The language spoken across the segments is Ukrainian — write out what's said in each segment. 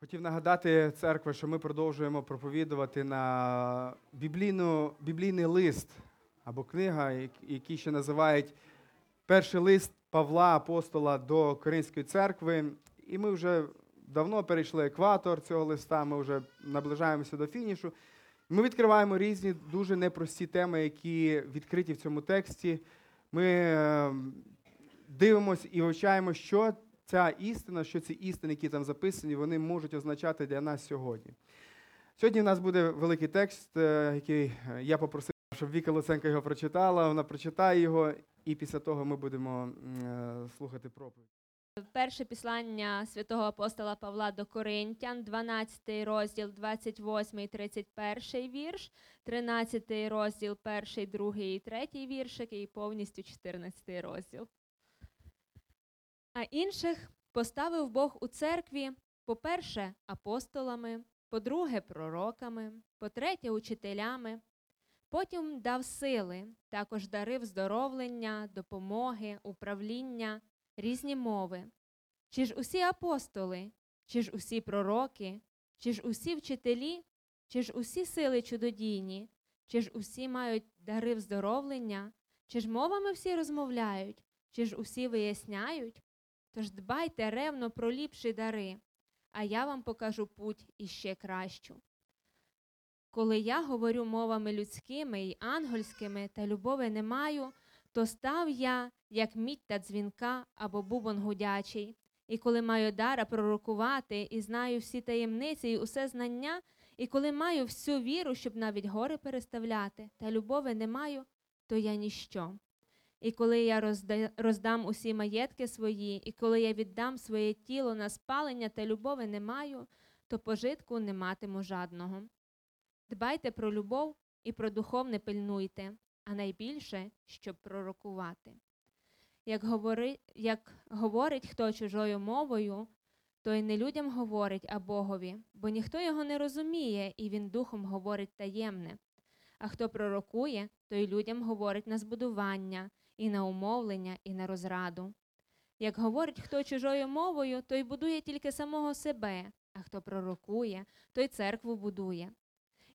Хотів нагадати церкві, що ми продовжуємо проповідувати на біблійну, біблійний лист або книга, який ще називають перший лист Павла Апостола до Коринської церкви. І ми вже давно перейшли екватор цього листа, ми вже наближаємося до фінішу. Ми відкриваємо різні дуже непрості теми, які відкриті в цьому тексті. Ми е, дивимося і вивчаємо, що ця істина, що ці істини, які там записані, вони можуть означати для нас сьогодні. Сьогодні в нас буде великий текст, е, який е, я попросив, щоб Віка Луценко його прочитала. Вона прочитає його, і після того ми будемо е, слухати проповідь. Перше післання святого апостола Павла до Коринтян, 12 розділ, 28, 31 вірш, 13 розділ, 1, 2 і 3 віршик і повністю 14 розділ. А інших поставив Бог у церкві, по-перше, апостолами, по-друге, пророками, по-третє, учителями. Потім дав сили, також дари вздоровлення, допомоги, управління, різні мови. Чи ж усі апостоли, чи ж усі пророки, чи ж усі вчителі, чи ж усі сили чудодійні, чи ж усі мають дари вздоровлення, чи ж мовами всі розмовляють, чи ж усі виясняють? Тож дбайте ревно про ліпші дари, а я вам покажу путь іще кращу. Коли я говорю мовами людськими й ангельськими та любови не маю, то став я, як мідь та дзвінка або бубон гудячий. І коли маю дара пророкувати, і знаю всі таємниці і усе знання, і коли маю всю віру, щоб навіть гори переставляти, та любови не маю, то я ніщо. І коли я розда- роздам усі маєтки свої, і коли я віддам своє тіло на спалення та любови не маю, то пожитку не матиму жадного. Дбайте про любов і про духовне пильнуйте, а найбільше, щоб пророкувати. Як, говори, як говорить хто чужою мовою, то й не людям говорить, а Богові, бо ніхто його не розуміє, і він духом говорить таємне. А хто пророкує, то й людям говорить на збудування, і на умовлення, і на розраду. Як говорить хто чужою мовою, той будує тільки самого себе, а хто пророкує, той церкву будує.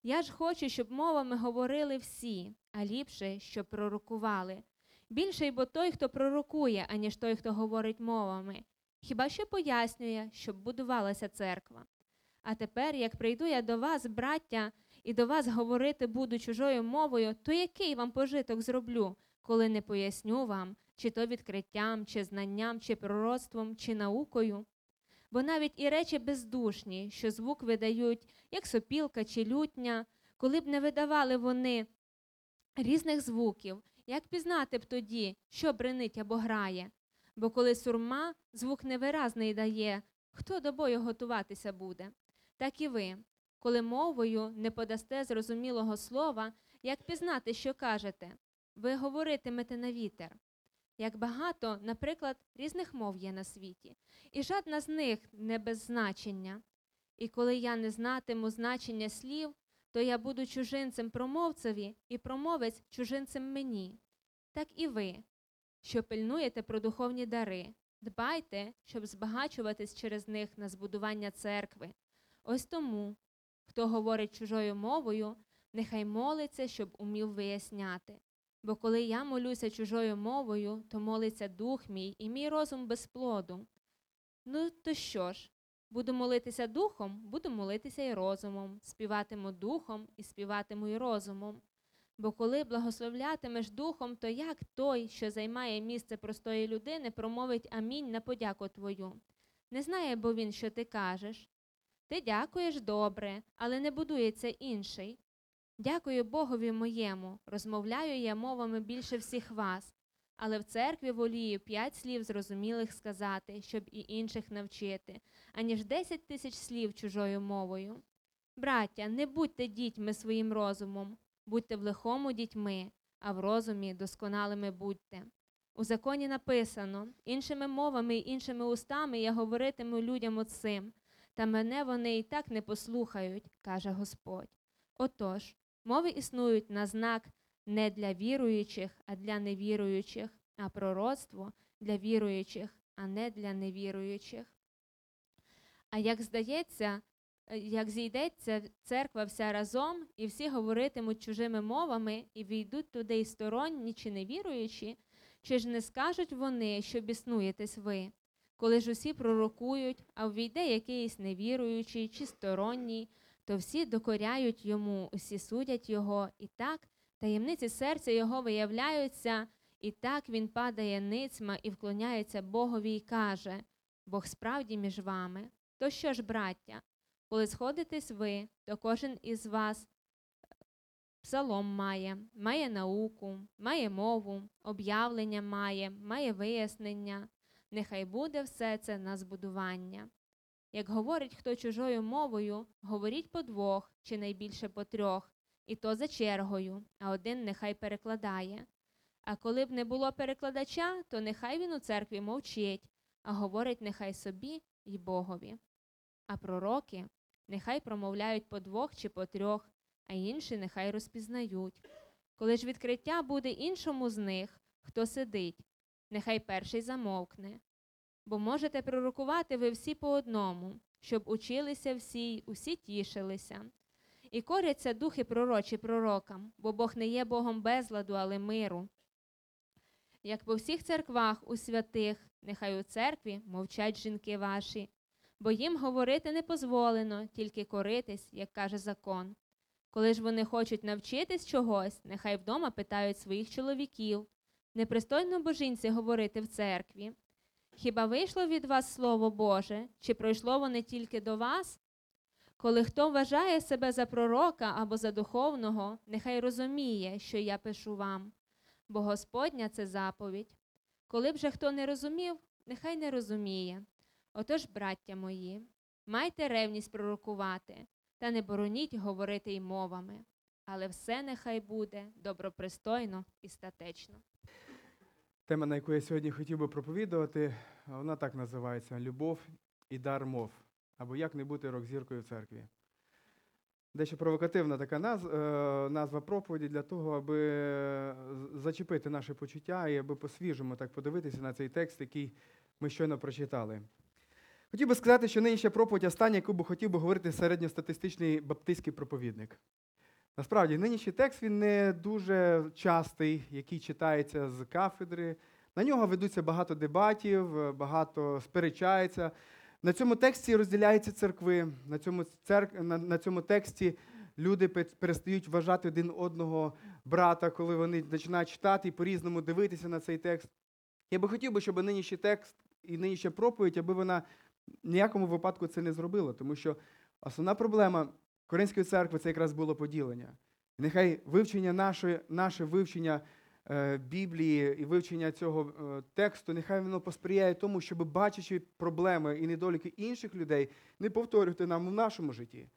Я ж хочу, щоб мовами говорили всі, а ліпше, щоб пророкували. Більший бо той, хто пророкує, аніж той, хто говорить мовами. Хіба що пояснює, щоб будувалася церква. А тепер, як прийду я до вас, браття, і до вас говорити буду чужою мовою, то який вам пожиток зроблю, коли не поясню вам, чи то відкриттям, чи знанням, чи пророцтвом, чи наукою? Бо навіть і речі бездушні, що звук видають, як сопілка чи лютня, коли б не видавали вони різних звуків, як пізнати б тоді, що бренить або грає? Бо коли сурма звук невиразний дає, хто до бою готуватися буде? Так і ви, коли мовою не подасте зрозумілого слова, як пізнати, що кажете? Ви говоритимете на вітер. Як багато, наприклад, різних мов є на світі, і жодна з них не без значення. І коли я не знатиму значення слів, то я буду чужинцем промовцеві і промовець чужинцем мені. Так і ви, що пильнуєте про духовні дари, дбайте, щоб збагачуватись через них на збудування церкви. Ось тому, хто говорить чужою мовою, нехай молиться, щоб умів виясняти. Бо коли я молюся чужою мовою, то молиться дух мій і мій розум без плоду. Ну, то що ж? Буду молитися духом, буду молитися і розумом, співатиму духом і співатиму і розумом. Бо коли благословлятимеш духом, то як той, що займає місце простої людини, промовить амінь на подяку твою? Не знає, бо він, що ти кажеш. Ти дякуєш добре, але не будується інший. Дякую Богові моєму, розмовляю я мовами більше всіх вас, але в церкві волію п'ять слів зрозумілих сказати, щоб і інших навчити, аніж десять тисяч слів чужою мовою. Браття, не будьте дітьми своїм розумом, будьте в лихому дітьми, а в розумі досконалими будьте. У законі написано іншими мовами й іншими устами я говоритиму людям оцим, та мене вони і так не послухають, каже Господь. Отож, мови існують на знак не для віруючих, а для невіруючих, а пророцтво для віруючих, а не для невіруючих. А як здається, е, як зійдеться церква вся разом, і всі говоритимуть чужими мовами, і війдуть туди й сторонні чи невіруючі, чи ж не скажуть вони, що біснуєтесь ви? Коли ж усі пророкують, а ввійде якийсь невіруючий чи сторонній, то всі докоряють йому, усі судять його, і так таємниці серця його виявляються, і так він падає ницьма і вклоняється Богові і каже: Бог справді між вами. То що ж, браття, коли сходитесь ви, то кожен із вас е, псалом має, має науку, має мову, об'явлення має, має вияснення. Нехай буде все це на збудування. Як говорить хто чужою мовою, говоріть по двох чи найбільше по трьох, і то за чергою, а один нехай перекладає. А коли б не було перекладача, то нехай він у церкві мовчить, а говорить нехай собі й Богові. А пророки нехай промовляють по двох чи по трьох, а інші нехай розпізнають. Коли ж відкриття буде іншому з них, хто сидить, нехай перший замовкне. Бо можете пророкувати ви всі по одному, щоб училися всі, усі тішилися. І коряться духи пророчі пророкам, бо Бог не є Богом безладу, але миру. Як по всіх церквах у святих, нехай у церкві мовчать жінки ваші, бо їм говорити не позволено, тільки коритись, як каже закон. Коли ж вони хочуть навчитись чогось, нехай вдома питають своїх чоловіків. Непристойно божінці говорити в церкві. Хіба вийшло від вас Слово Боже, чи пройшло воно тільки до вас? Коли хто вважає себе за пророка або за духовного, нехай розуміє, що я пишу вам, бо Господня це заповідь. Коли б же хто не розумів, нехай не розуміє. Отож, браття мої, майте ревність пророкувати, та не бороніть говорити й мовами, але все нехай буде добропристойно і статечно. Тема, на яку я сьогодні хотів би проповідувати, вона так називається Любов і дар мов. Або як не бути рок-зіркою в церкві. Дещо провокативна така назва, назва проповіді для того, аби зачепити наше почуття і аби по-свіжому так подивитися на цей текст, який ми щойно прочитали. Хотів би сказати, що нинішня проповідь остання, яку би хотів би говорити середньостатистичний баптистський проповідник. Насправді, нинішній текст він не дуже частий, який читається з кафедри. На нього ведуться багато дебатів, багато сперечається. На цьому тексті розділяються церкви. На цьому, церк... на цьому тексті люди перестають вважати один одного брата, коли вони починають читати і по-різному дивитися на цей текст. Я би хотів би, щоб нинішній текст і нинішня проповідь, аби вона в ніякому випадку це не зробила, тому що основна проблема Коринської церкви це якраз було поділення. Нехай вивчення наше, наше вивчення е, Біблії і вивчення цього е, тексту, нехай воно посприяє тому, щоб бачачи проблеми і недоліки інших людей, не повторювати нам в нашому житті.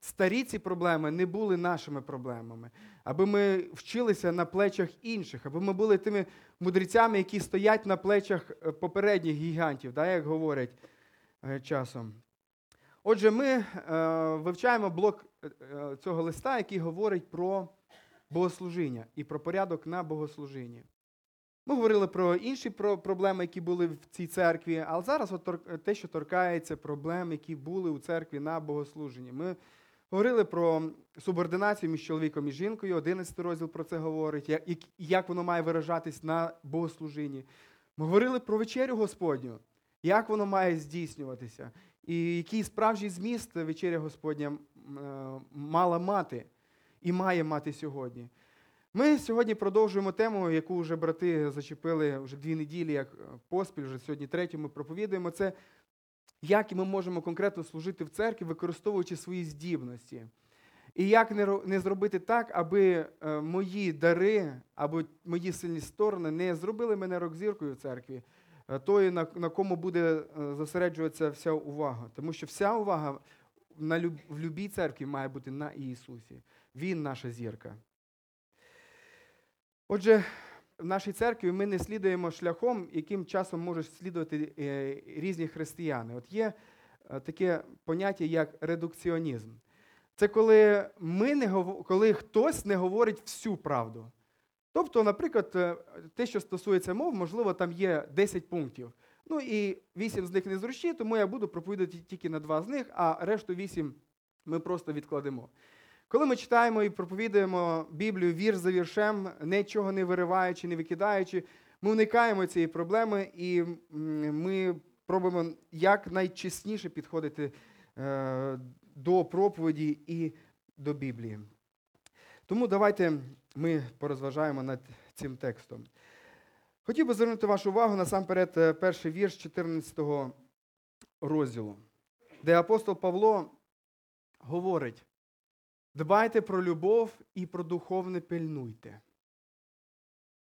Старі ці проблеми не були нашими проблемами, аби ми вчилися на плечах інших, аби ми були тими мудрецями, які стоять на плечах е, попередніх гігантів, да, як говорять часом. Отже, ми е, вивчаємо блок е, е, цього листа, який говорить про богослужіння і про порядок на богослужінні. Ми говорили про інші про проблеми, які були в цій церкві, але зараз от те, що торкається проблем, які були у церкві на богослуженні. Ми говорили про субординацію між чоловіком і жінкою, 11 розділ про це говорить, як воно має виражатись на богослужінні. Ми говорили про вечерю Господню, як воно має здійснюватися, і який справжній зміст вечеря Господня е, мала мати і має мати сьогодні. Ми сьогодні продовжуємо тему, яку вже брати зачепили вже дві неділі, як е, поспіль, вже сьогодні третю ми проповідуємо. Це як ми можемо конкретно служити в церкві, використовуючи свої здібності. І як не, зробити так, аби е, мої дари або мої сильні сторони не зробили мене рок-зіркою в церкві, е, тою, на, на кому буде е, зосереджуватися вся увага. Тому що вся увага на люб, в любій церкві має бути на Ісусі. Він наша зірка. Отже, в нашій церкві ми не слідуємо шляхом, яким часом можуть слідувати е, різні християни. От є таке поняття, як редукціонізм. Це коли, ми не коли хтось не говорить всю правду. Тобто, наприклад, е, те, що стосується мов, можливо, там є 10 пунктів. Ну і вісім з них незручні, тому я буду проповідати тільки на два з них, а решту вісім ми просто відкладемо. Коли ми читаємо і проповідуємо Біблію вірш за віршем, нічого не вириваючи, не викидаючи, ми уникаємо цієї проблеми і ми пробуємо якнайчесніше підходити е, до проповіді і до Біблії. Тому давайте ми порозважаємо над цим текстом. Хотів би звернути вашу увагу насамперед е, перший вірш 14 розділу, де апостол Павло говорить: дбайте про любов і про духовне пильнуйте.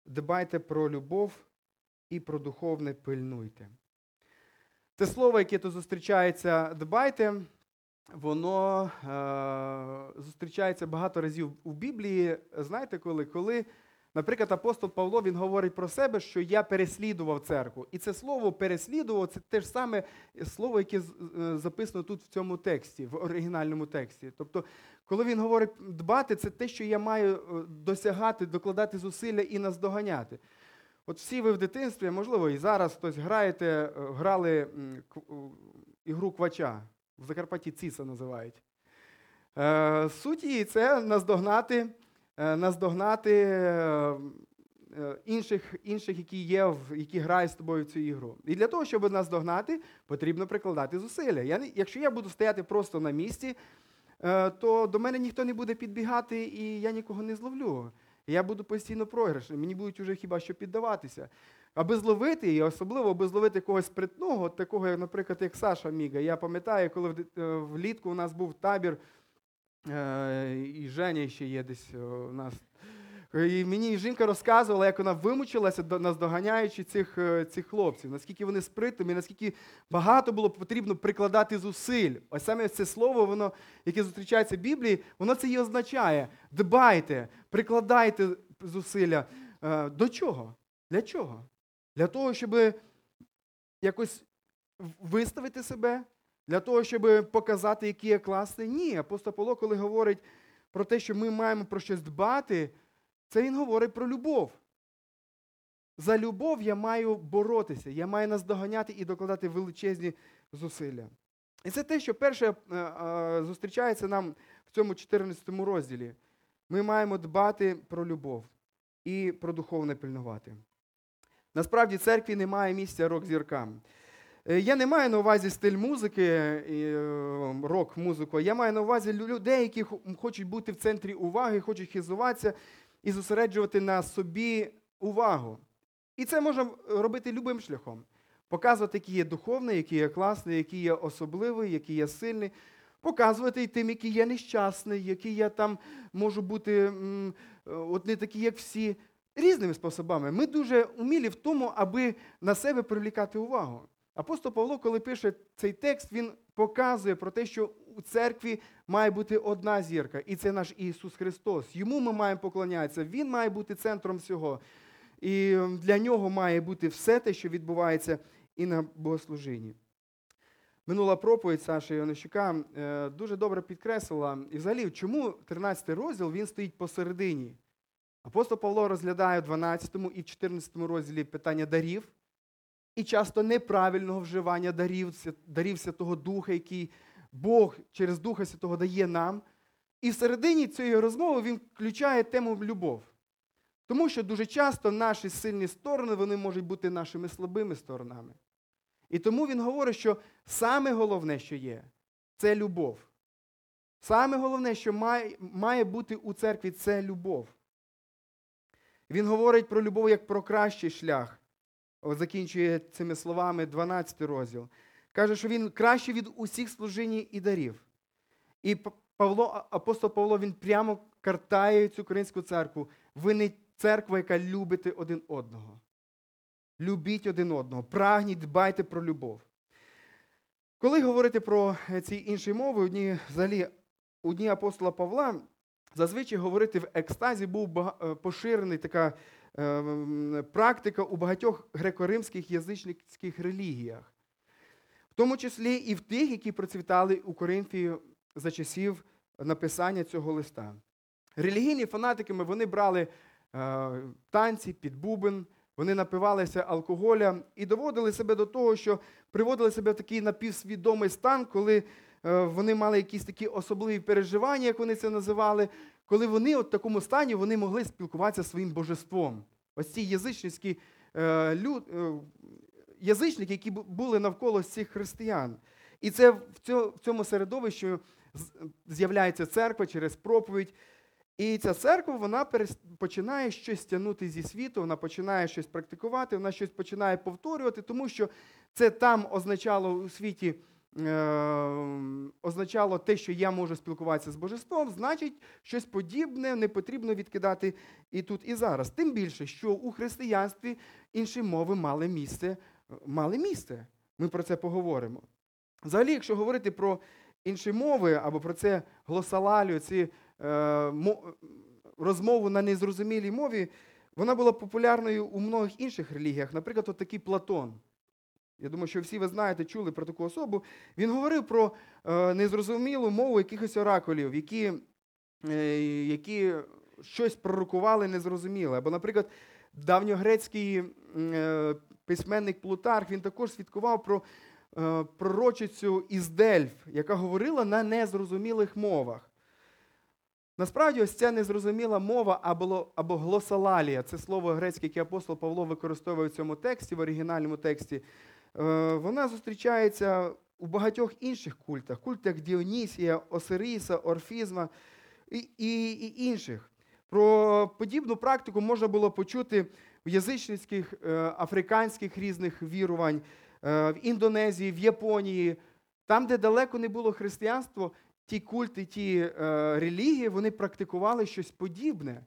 Дбайте про любов і про духовне пильнуйте. Це слово, яке тут зустрічається дбайте, воно е, зустрічається багато разів у Біблії. Знаєте коли? Коли, наприклад, апостол Павло він говорить про себе, що я переслідував церкву. І це слово переслідував це те ж саме слово, яке е, записано тут в цьому тексті, в оригінальному тексті. Тобто, коли він говорить дбати, це те, що я маю е, досягати, докладати зусилля і наздоганяти. От всі ви в дитинстві, можливо, і зараз хтось граєте, е, грали ігру квача. В Закарпатті ціса називають. Е, суть її це наздогнати, е, наздогнати е, інших, інших, які є, які грають з тобою в цю ігру. І для того, щоб наздогнати, потрібно прикладати зусилля. Я, якщо я буду стояти просто на місці, то до мене ніхто не буде підбігати, і я нікого не зловлю. Я буду постійно програшним, мені будуть уже хіба що піддаватися. Аби зловити, і особливо аби зловити когось спритного, такого, як, наприклад, як Саша Міга. Я пам'ятаю, коли е, влітку у нас був табір, е, і Женя ще є десь е, у нас. І мені жінка розказувала, як вона вимучилася, до- наздоганяючи цих, цих хлопців, наскільки вони спритні, наскільки багато було потрібно прикладати зусиль. Ось саме це слово, воно, яке зустрічається в Біблії, воно це і означає. Дбайте, прикладайте зусилля. До чого? Для чого? Для того, щоб якось виставити себе, для того, щоб показати, який я класний. Ні, апостол Павло, коли говорить про те, що ми маємо про щось дбати, це він говорить про любов. За любов я маю боротися, я маю наздоганяти і докладати величезні зусилля. І це те, що перше е, е, зустрічається нам в цьому 14 розділі. Ми маємо дбати про любов і про духовне пильнувати. Насправді, церкві немає місця рок-зіркам. Е, Я не маю на увазі стиль музики, е, рок-музику. Я маю на увазі людей, які хочуть бути в центрі уваги, хочуть хизуватися і зосереджувати на собі увагу. І це можна робити любим шляхом. Показувати, який є духовний, який є класний, який є особливий, який є сильний. Показувати і тим, який є нещасний, який я там можу бути е, от не такий, як всі. Різними способами. Ми дуже умілі в тому, аби на себе привлікати увагу. Апостол Павло, коли пише цей текст, він показує про те, що у церкві має бути одна зірка, і це наш Ісус Христос. Йому ми маємо поклонятися, Він має бути центром всього. І для нього має бути все те, що відбувається і на богослужінні. Минула проповідь Саші Янощука е, дуже добре підкреслила, і взагалі, чому 13 розділ він стоїть посередині. Апостол Павло розглядає в 12 і в 14 розділі питання дарів і часто неправильного вживання дарів, дарів Святого Духа, який Бог через Духа Святого дає нам. І всередині цієї розмови він включає тему любов. Тому що дуже часто наші сильні сторони вони можуть бути нашими слабими сторонами. І тому він говорить, що саме головне, що є, це любов. Саме головне, що має, має бути у церкві, це любов. Він говорить про любов як про кращий шлях. О, Закінчує цими словами 12 розділ. Каже, що він кращий від усіх служінь і дарів. І Павло, апостол Павло він прямо картає цю українську церкву. Ви не церква, яка любите один одного. Любіть один одного, прагніть, дбайте про любов. Коли говорити про е, ці інші мови, одні, взагалі, у дні апостола Павла зазвичай говорити в екстазі був е, поширений така е, практика у багатьох греко-римських язичницьких релігіях, в тому числі і в тих, які процвітали у Коринфії за часів написання цього листа. Релігійні фанатиками вони брали е, танці під бубен, вони напивалися алкоголя і доводили себе до того, що приводили себе в такий напівсвідомий стан, коли вони мали якісь такі особливі переживання, як вони це називали, коли вони от в такому стані вони могли спілкуватися зі своїм божеством.Ось ці язичницькі е, люд, е, язичники, які бу- були навколо цих християн. І це в цьо- в цьому середовищі з'являється церква через проповідь. І ця церква вона починає щось тягнути зі світу, вона починає щось практикувати, вона щось починає повторювати, тому що це там означало у світі. Е, Означало те, що я можу спілкуватися з божеством, значить, щось подібне не потрібно відкидати і тут, і зараз. Тим більше, що у християнстві інші мови мали місце. Мали місце. Ми про це поговоримо. Взагалі, якщо говорити про інші мови або про це глосалалію, ці е, мо- розмову на незрозумілій мові, вона була популярною у многих інших релігіях. Наприклад, от такий Платон. Я думаю, що всі ви знаєте, чули про таку особу. Він говорив про е, незрозумілу мову якихось оракулів, які, е, які щось пророкували незрозуміле. Або, наприклад, давньогрецький е, письменник Плутарх він також свідкував про пророчицю із Дельф, яка говорила на незрозумілих мовах. Насправді, ось ця незрозуміла мова або, або глосалалія, це слово грецьке, яке апостол Павло використовує в цьому тексті, в оригінальному тексті, вона зустрічається у багатьох інших культах, культах Діонісія, Осиріса, Орфізма і, і, і інших. Про подібну практику можна було почути в язичницьких, е, африканських різних вірувань, е, в Індонезії, в Японії. Там, де далеко не було християнства, ті культи, ті е, релігії, вони практикували щось подібне,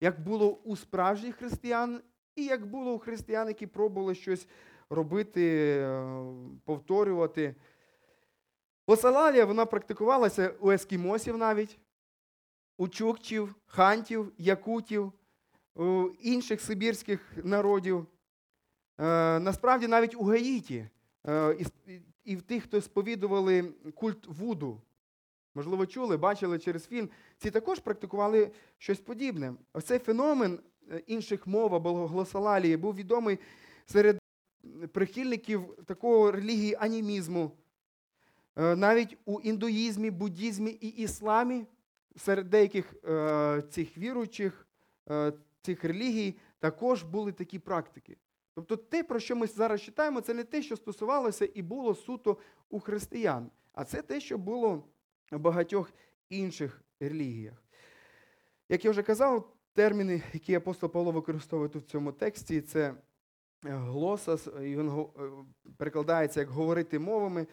як було у справжніх християн, і як було у християн, які пробували щось робити, е, повторювати. Посалалія вона практикувалася у ескімосів навіть, у чукчів, хантів, якутів, у інших сибірських народів. Е, насправді навіть у Гаїті е, і, в тих, хто сповідували культ Вуду. Можливо, чули, бачили через фільм. Ці також практикували щось подібне. Ось цей феномен інших мов або глосалалії був відомий серед прихильників такого релігії анімізму. Е, Навіть у індуїзмі, буддізмі і ісламі серед деяких е, цих віруючих, е, цих релігій також були такі практики. Тобто те, про що ми зараз читаємо, це не те, що стосувалося і було суто у християн, а це те, що було в багатьох інших релігіях. Як я вже казав, терміни, які апостол Павло використовує тут в цьому тексті, це глосас, і він е, перекладається як говорити мовами.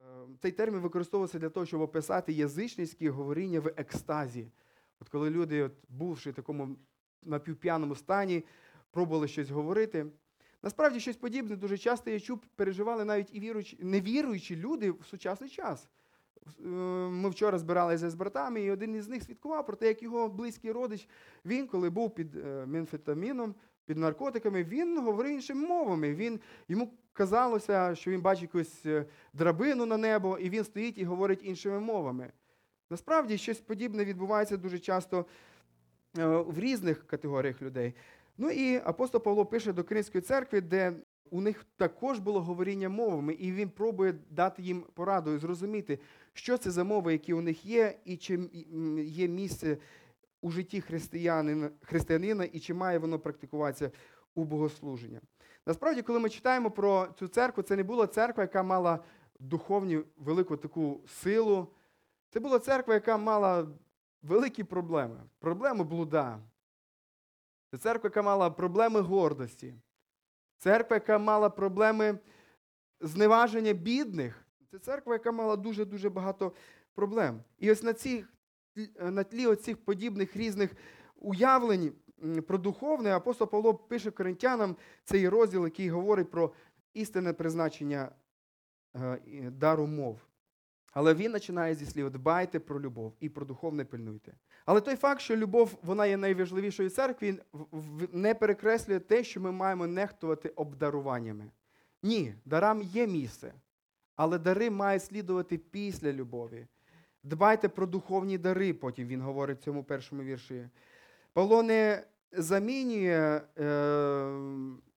Е, Цей термін використовується для того, щоб описати язичницьке говоріння в екстазі. От коли люди, от, бувши в такому напівп'яному стані, пробували щось говорити. Насправді щось подібне дуже часто я чув, переживали навіть і віруючі, невіруючі люди в сучасний час. Е, Ми вчора збиралися з братами, і один із них свідкував про те, як його близький родич, він, коли був під е, менфетаміном, під наркотиками, він говорив іншими мовами. Він, йому казалося, що він бачить якусь е, драбину на небо, і він стоїть і говорить іншими мовами. Насправді щось подібне відбувається дуже часто е, в різних категоріях людей. Ну і апостол Павло пише до Кримської церкви, де у них також було говоріння мовами, і він пробує дати їм пораду і зрозуміти, що це за мови, які у них є, і чи є місце у житті християнина, християнина, і чи має воно практикуватися у богослуження. Насправді, коли ми читаємо про цю церкву, це не була церква, яка мала духовну велику таку силу. Це була церква, яка мала великі проблеми. Проблеми блуда. Це церква, яка мала проблеми гордості. Церква, яка мала проблеми зневаження бідних. Це церква, яка мала дуже-дуже багато проблем. І ось на, ці, на тлі оцих подібних різних уявлень про духовне, апостол Павло пише коринтянам цей розділ, який говорить про істинне призначення е, дару мов. Але він починає зі слів дбайте про любов і про духовне пильнуйте. Але той факт, що любов вона є найважливішою церкві, не перекреслює те, що ми маємо нехтувати обдаруваннями. Ні, дарам є місце, але дари мають слідувати після любові. Дбайте про духовні дари, потім він говорить в цьому першому вірші. Павло не замінює, е,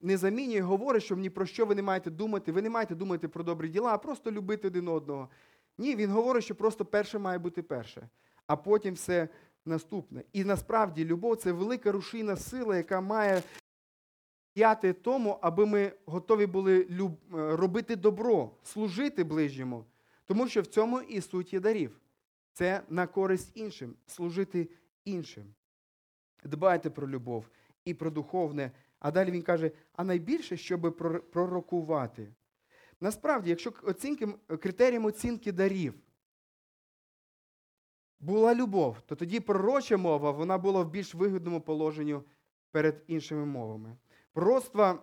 не замінює, говорить, що ні про що ви не маєте думати. Ви не маєте думати про добрі діла, а просто любити один одного. Ні, він говорить, що просто перше має бути перше, а потім все наступне. І насправді любов це велика рушійна сила, яка має сприяти тому, аби ми готові були люб... е, робити добро, служити ближньому. Тому що в цьому і суть є дарів. Це на користь іншим, служити іншим. Дбайте про любов і про духовне. А далі він каже: а найбільше, щоб пророкувати. Насправді, якщо оцінки, критерієм оцінки дарів була любов, то тоді пророча мова вона була в більш вигідному положенні перед іншими мовами. Пророцтва е,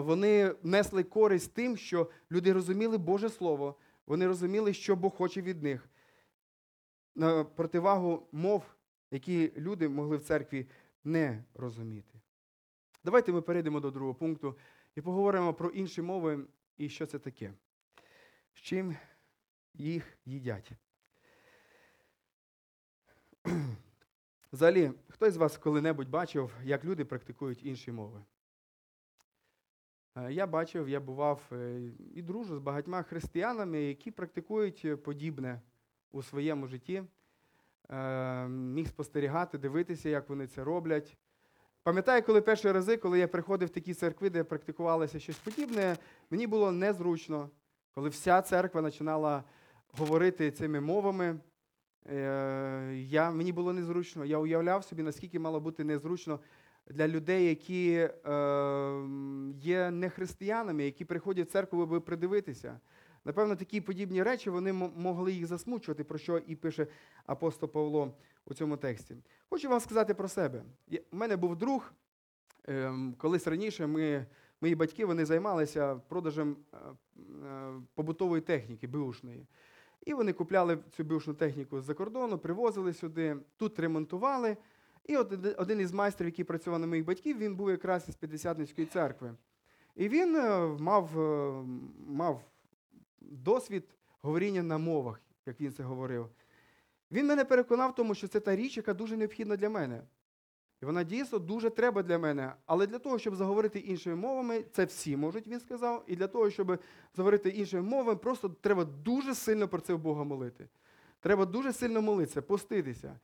вони несли користь тим, що люди розуміли Боже Слово, вони розуміли, що Бог хоче від них. На противагу мов, які люди могли в церкві не розуміти. Давайте ми перейдемо до другого пункту і поговоримо про інші мови і що це таке, з чим їх їдять. Взагалі, хтось з вас коли-небудь бачив, як люди практикують інші мови? Е, Я бачив, я бував е, і дружу з багатьма християнами, які практикують е, подібне у своєму житті. Е, Міг спостерігати, дивитися, як вони це роблять. Пам'ятаю, коли перші рази, коли я приходив в такі церкви, де практикувалося щось подібне, мені було незручно, коли вся церква починала говорити цими мовами. Е, Я, мені було незручно. Я уявляв собі, наскільки мало бути незручно для людей, які е, є не християнами, які приходять в церкву, аби придивитися. Напевно, такі подібні речі вони могли їх засмучувати, про що і пише апостол Павло у цьому тексті. Хочу вам сказати про себе. У мене був друг, ем, колись раніше ми, мої батьки вони займалися продажем е, е, побутової техніки, беушної. І вони купляли цю бюшну техніку з-за кордону, привозили сюди, тут ремонтували. І от один із майстрів, який працював на моїх батьків, він був якраз із П'ятдесятницької церкви. І він е, мав, мав досвід говоріння на мовах, як він це говорив. Він мене переконав тому, що це та річ, яка дуже необхідна для мене. І вона дійсно дуже треба для мене. Але для того, щоб заговорити іншими мовами, це всі можуть, він сказав. І для того, щоб заговорити іншими мовами, просто треба дуже сильно про це в Бога молити. Треба дуже сильно молитися, поститися.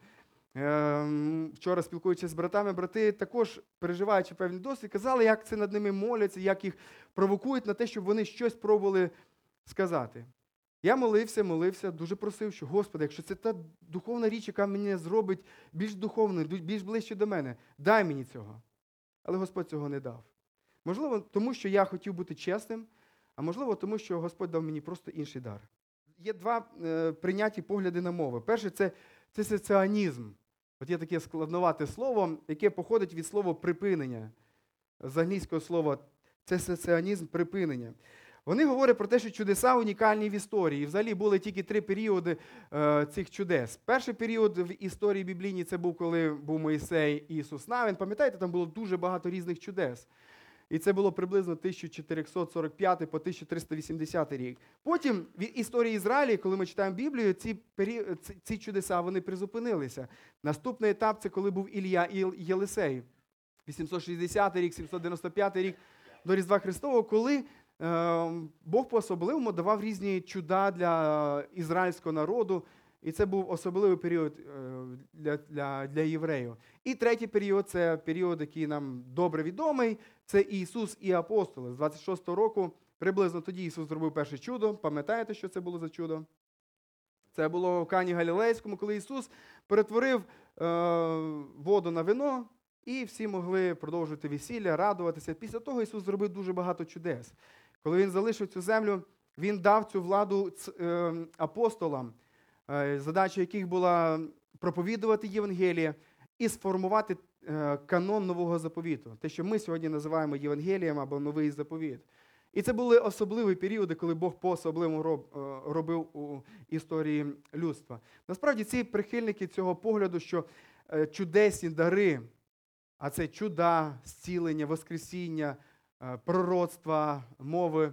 Ем, Вчора, спілкуючись з братами, брати також, переживаючи певний досвід, казали, як це над ними моляться, як їх провокують на те, щоб вони щось пробували сказати. Я молився, молився, дуже просив, що Господи, якщо це та духовна річ, яка мене зробить більш духовною, більш ближче до мене, дай мені цього. Але Господь цього не дав. Можливо, тому що я хотів бути чесним, а можливо, тому що Господь дав мені просто інший дар. Є два е, прийняті погляди на мови. Перше це, соціанізм. От є таке складновате слово, яке походить від слова припинення. З англійського слова це соціанізм припинення. Вони говорять про те, що чудеса унікальні в історії. І взагалі були тільки три періоди е, цих чудес. Перший період в історії біблійній це був, коли був Моїсей і Ісус Навин. Пам'ятаєте, там було дуже багато різних чудес. І це було приблизно 1445 по 1380 рік. Потім в історії Ізраїлі, коли ми читаємо Біблію, ці, пері... ці чудеса вони призупинилися. Наступний етап це коли був Ілля і Єлисей. 860 рік, 795 рік до Різдва Христового, коли е, Бог по-особливому давав різні чуда для ізраїльського народу. І це був особливий період е, для, для, для євреїв. І третій період це період, який нам добре відомий. Це Ісус і апостоли. З 26-го року, приблизно тоді Ісус зробив перше чудо. Пам'ятаєте, що це було за чудо? Це було в Кані Галілейському, коли Ісус перетворив е, воду на вино, і всі могли продовжувати весілля, радуватися. Після того Ісус зробив дуже багато чудес. Коли Він залишив цю землю, Він дав цю владу е, апостолам, е, задача яких була проповідувати Євангеліє і сформувати е, канон нового заповіту, те, що ми сьогодні називаємо Євангелієм або новий заповіт. І це були особливі періоди, коли Бог по-особливому е, робив у історії людства. Насправді, ці прихильники цього погляду, що чудесні дари, а це чуда, зцілення, воскресіння, пророцтва, мови,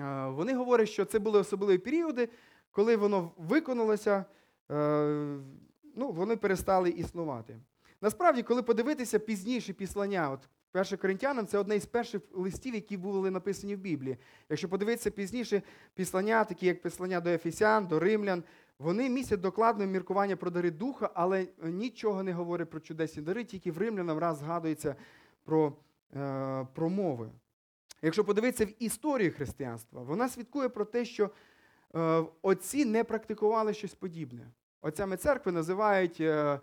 е, вони говорять, що це були особливі періоди, коли воно виконалося, е, ну, вони перестали існувати. Насправді, коли подивитися пізніше післання, от перше Коринтянам це одне із перших листів, які були написані в Біблії. Якщо подивитися пізніше післання, такі як післання до Ефесян, до Римлян, вони містять докладне міркування про дари духа, але нічого не говорять про чудесні дари, тільки в римлянам раз згадується про, е, про мови. Якщо подивитися в історію християнства, вона свідкує про те, що е, отці не практикували щось подібне. Отцями церкви називають е,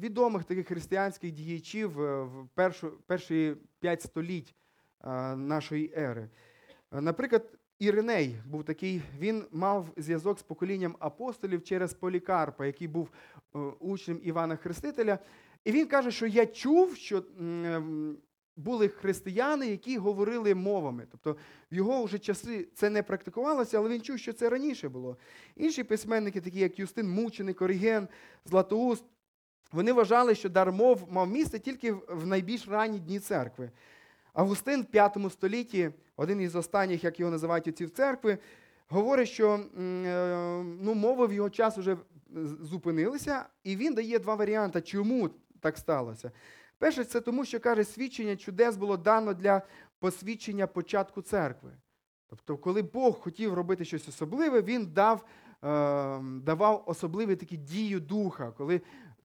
відомих таких християнських діячів в перші п'ять століть нашої ери. Наприклад, Іриней був такий, він мав зв'язок з поколінням апостолів через Полікарпа, який був учнем Івана Хрестителя. І він каже, що я чув, що були християни, які говорили мовами. Тобто в його вже часи це не практикувалося, але він чув, що це раніше було. Інші письменники, такі як Юстин Мученик, Оріген, Златоуст, вони вважали, що дар мов мав місце тільки в найбільш ранні дні церкви. Августин в V столітті, один із останніх, як його називають отців церкви, говорить, що е, ну, мови в його час вже зупинилися, і він дає два варіанти, чому так сталося. Перше, це тому, що каже, свідчення чудес було дано для посвідчення початку церкви. Тобто, коли Бог хотів робити щось особливе, він дав, е, давав особливі такі дію духа, коли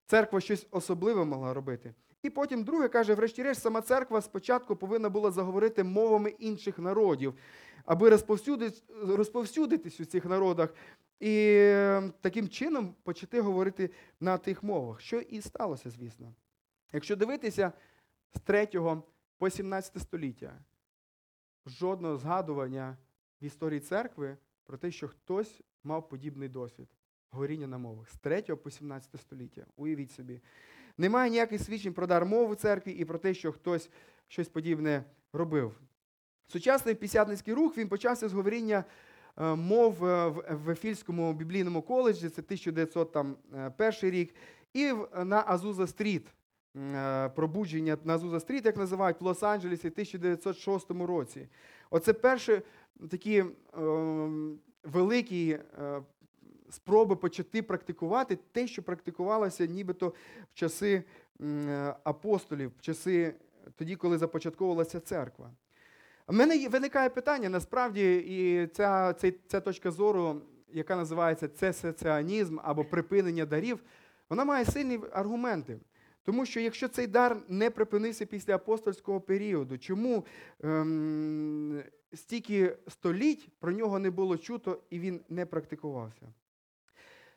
церква щось особливе могла робити. І потім друге каже, врешті-решт, сама церква спочатку повинна була заговорити мовами інших народів, аби розповсюдити, розповсюдитись у цих народах і е, таким чином почати говорити на тих мовах, що і сталося, звісно. Якщо дивитися з 3 по 17 століття, жодного згадування в історії церкви про те, що хтось мав подібний досвід говоріння на мовах з 3 по 17 століття. Уявіть собі. Немає ніяких свідчень про дар мови в церкві і про те, що хтось щось подібне робив. Сучасний пісятницький рух він почався з говоріння е, мов е, в Ефільському біблійному коледжі, це 1901 рік, і на Азуза Стріт. Е, Пробудження на Азуза Стріт, як називають, в Лос-Анджелесі в 1906 році. Оце перші такі е, великі е, спроби почати практикувати те, що практикувалося нібито в часи е, апостолів, в часи тоді, коли започатковувалася церква. У мене виникає питання, насправді, і ця, ця, ця точка зору, яка називається цесеціанізм або припинення дарів, вона має сильні аргументи. Тому що якщо цей дар не припинився після апостольського періоду, чому ем, стільки століть про нього не було чуто і він не практикувався?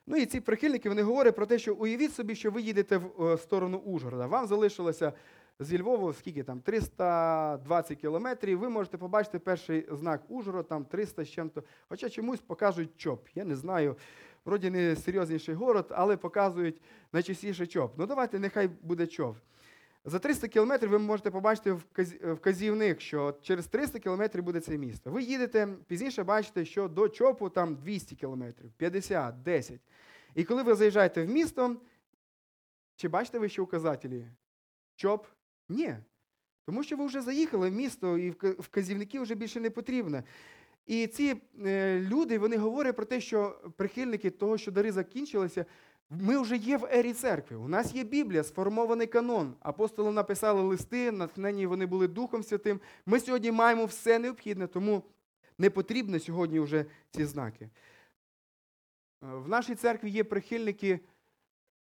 Ну і ці прихильники вони говорять про те, що уявіть собі, що ви їдете в е, сторону Ужгорода. Вам залишилося зі Львова, скільки там, 320 кілометрів. Ви можете побачити перший знак Ужгород, там 300 з чим-то. Хоча чомусь покажуть ЧОП. Я не знаю. Вроді не серйозніший город, але показують найчастіше ЧОП. Ну давайте, нехай буде ЧОП. За 300 кілометрів ви можете побачити вказівник, що через 300 кілометрів буде це місто. Ви їдете, пізніше бачите, що до ЧОПу там 200 кілометрів, 50, 10. І коли ви заїжджаєте в місто, чи бачите ви ще указателі? ЧОП? Ні. Тому що ви вже заїхали в місто, і вка- вказівники вже більше не потрібно. І ці е, люди вони говорять про те, що прихильники того, що дари закінчилися, ми вже є в ері церкви. У нас є Біблія, сформований канон. Апостоли написали листи, натхнені вони були Духом Святим. Ми сьогодні маємо все необхідне, тому не потрібні сьогодні вже ці знаки. Е, В нашій церкві є прихильники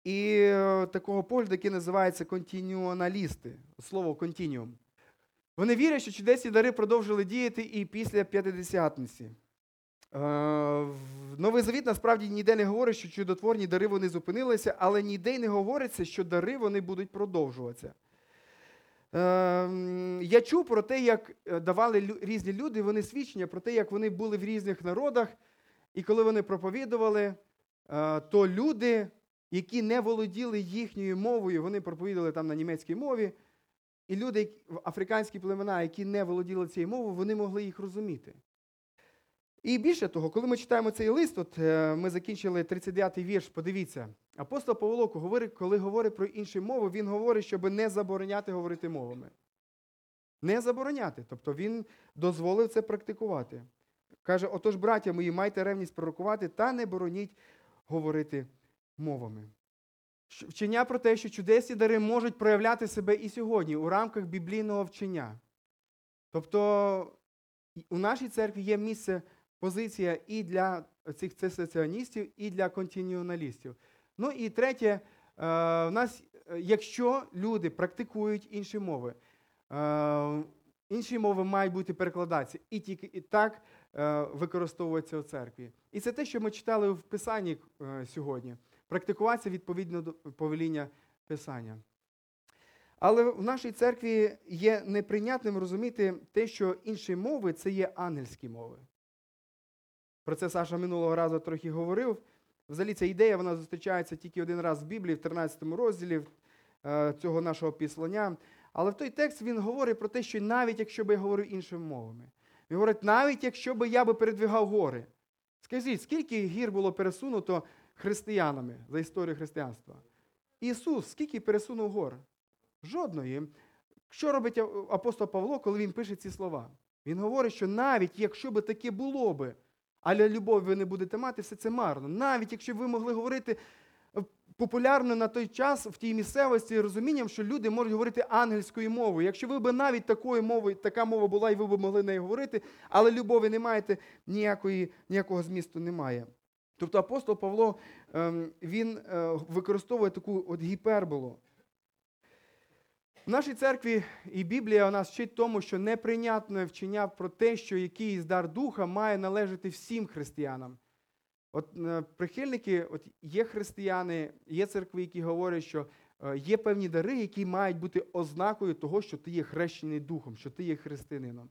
і е, такого погляду, який називається континуаналісти. Слово континіум. Вони вірять, що чудесні дари продовжили діяти і після п'ятидесятниці. Е, Новий Завіт насправді ніде не говорить, що чудотворні дари вони зупинилися, але ніде й не говориться, що дари вони будуть продовжуватися. Е, Я чув про те, як е, давали різні люди, вони свідчення про те, як вони були в різних народах, і коли вони проповідували, то люди, які не володіли їхньою мовою, вони проповідували там на німецькій мові, і люди, африканські племена, які не володіли цією мовою, вони могли їх розуміти. І більше того, коли ми читаємо цей лист, от е, ми закінчили 39-й вірш, подивіться, апостол Павло, коли говорить про інші мови, він говорить, щоб не забороняти говорити мовами. Не забороняти. Тобто він дозволив це практикувати. Каже: отож, браття мої, майте ревність пророкувати та не бороніть говорити мовами. Вчення про те, що чудесні дари можуть проявляти себе і сьогодні у рамках біблійного вчення. Тобто у нашій церкві є місце, позиція і для цих цесаціоністів, і для континіоналістів. Ну і третє, е, в нас, е, якщо люди практикують інші мови, е, інші мови мають бути перекладатися, і тільки і так використовуються у церкві. І це те, що ми читали в Писанні сьогодні. Практикуватися відповідно до повеління Писання. Але в нашій церкві є неприйнятним розуміти те, що інші мови це є ангельські мови. Про це Саша минулого разу трохи говорив. Взагалі ця ідея вона зустрічається тільки один раз в Біблії, в 13 розділі е, цього нашого післання. Але в той текст він говорить про те, що навіть якщо би я говорив іншими мовами, він говорить, навіть якщо би я би передвигав гори. Скажіть, скільки гір було пересунуто християнами за історію християнства? Ісус, скільки пересунув гор? Жодної. Що робить апостол Павло, коли він пише ці слова? Він говорить, що навіть якщо би таке було би, але любов ви не будете мати, все це марно. Навіть якщо б ви могли говорити е, популярно на той час в тій місцевості розумінням, що люди можуть говорити ангельською мовою. Якщо ви б навіть такою мовою, така мова була, і ви б могли нею говорити, але любові не маєте, ніякої, ніякого змісту немає. Тобто апостол Павло ем, він е, використовує таку от гіперболу. В нашій церкві і Біблія у нас вчить тому, що неприйнятне вчення про те, що якийсь дар духа має належати всім християнам. От е, прихильники, от є християни, є церкви, які говорять, що е, є певні дари, які мають бути ознакою того, що ти є хрещений духом, що ти є християнином.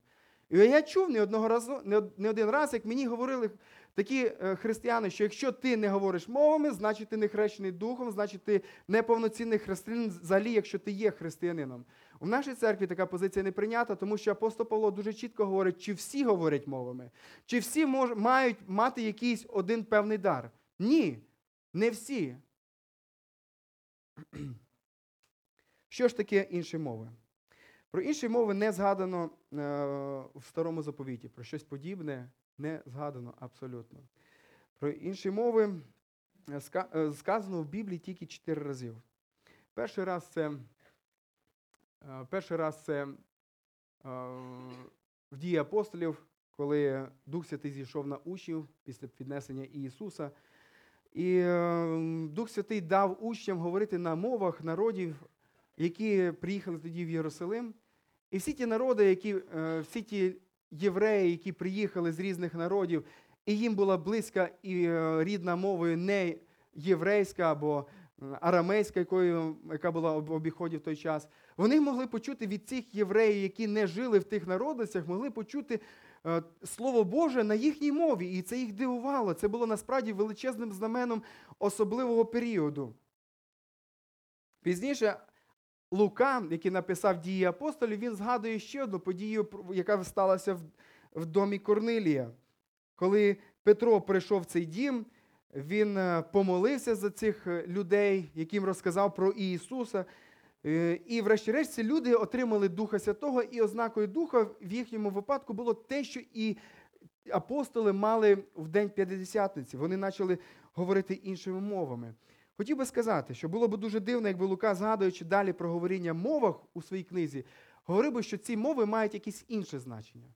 І я чув не одного разу, не один раз, як мені говорили такі е, християни, що якщо ти не говориш мовами, значить ти не хрещений духом, значить ти неповноцінний християнин, взагалі, якщо ти є християнином. У нашій церкві така позиція не прийнята, тому що апостол Павло дуже чітко говорить, чи всі говорять мовами, чи всі мож, мають мати якийсь один певний дар. Ні, не всі. Що ж таке інші мови? Про інші мови не згадано е, в старому заповіті. Про щось подібне не згадано абсолютно. Про інші мови е, е, сказано в Біблії тільки чотири разів. Перший раз це, перший раз це в дії апостолів, коли Дух Святий зійшов на учнів після піднесення Ісуса. І Дух Святий дав учням говорити на мовах народів, які приїхали тоді в Єрусалим. І всі ті народи, які, е, всі ті євреї, які приїхали з різних народів, і їм була близька і е, рідна мовою не єврейська або арамейська, якою, яка була в обіході в той час, вони могли почути від цих євреїв, які не жили в тих народностях, могли почути е, Слово Боже на їхній мові. І це їх дивувало. Це було насправді величезним знаменом особливого періоду. Пізніше Лука, який написав дії апостолів, він згадує ще одну подію, яка сталася в, в домі Корнилія. Коли Петро прийшов в цей дім, він е, помолився за цих е, людей, яким розказав про Ісуса. Е, І, врешті-решт, ці люди отримали Духа Святого, і ознакою Духа в їхньому випадку було те, що і апостоли мали в день П'ятдесятниці. Вони почали говорити іншими мовами. Хотів би сказати, що було б дуже дивно, якби Лука, згадуючи далі про говоріння мовах у своїй книзі, говорив би, що ці мови мають якесь інше значення.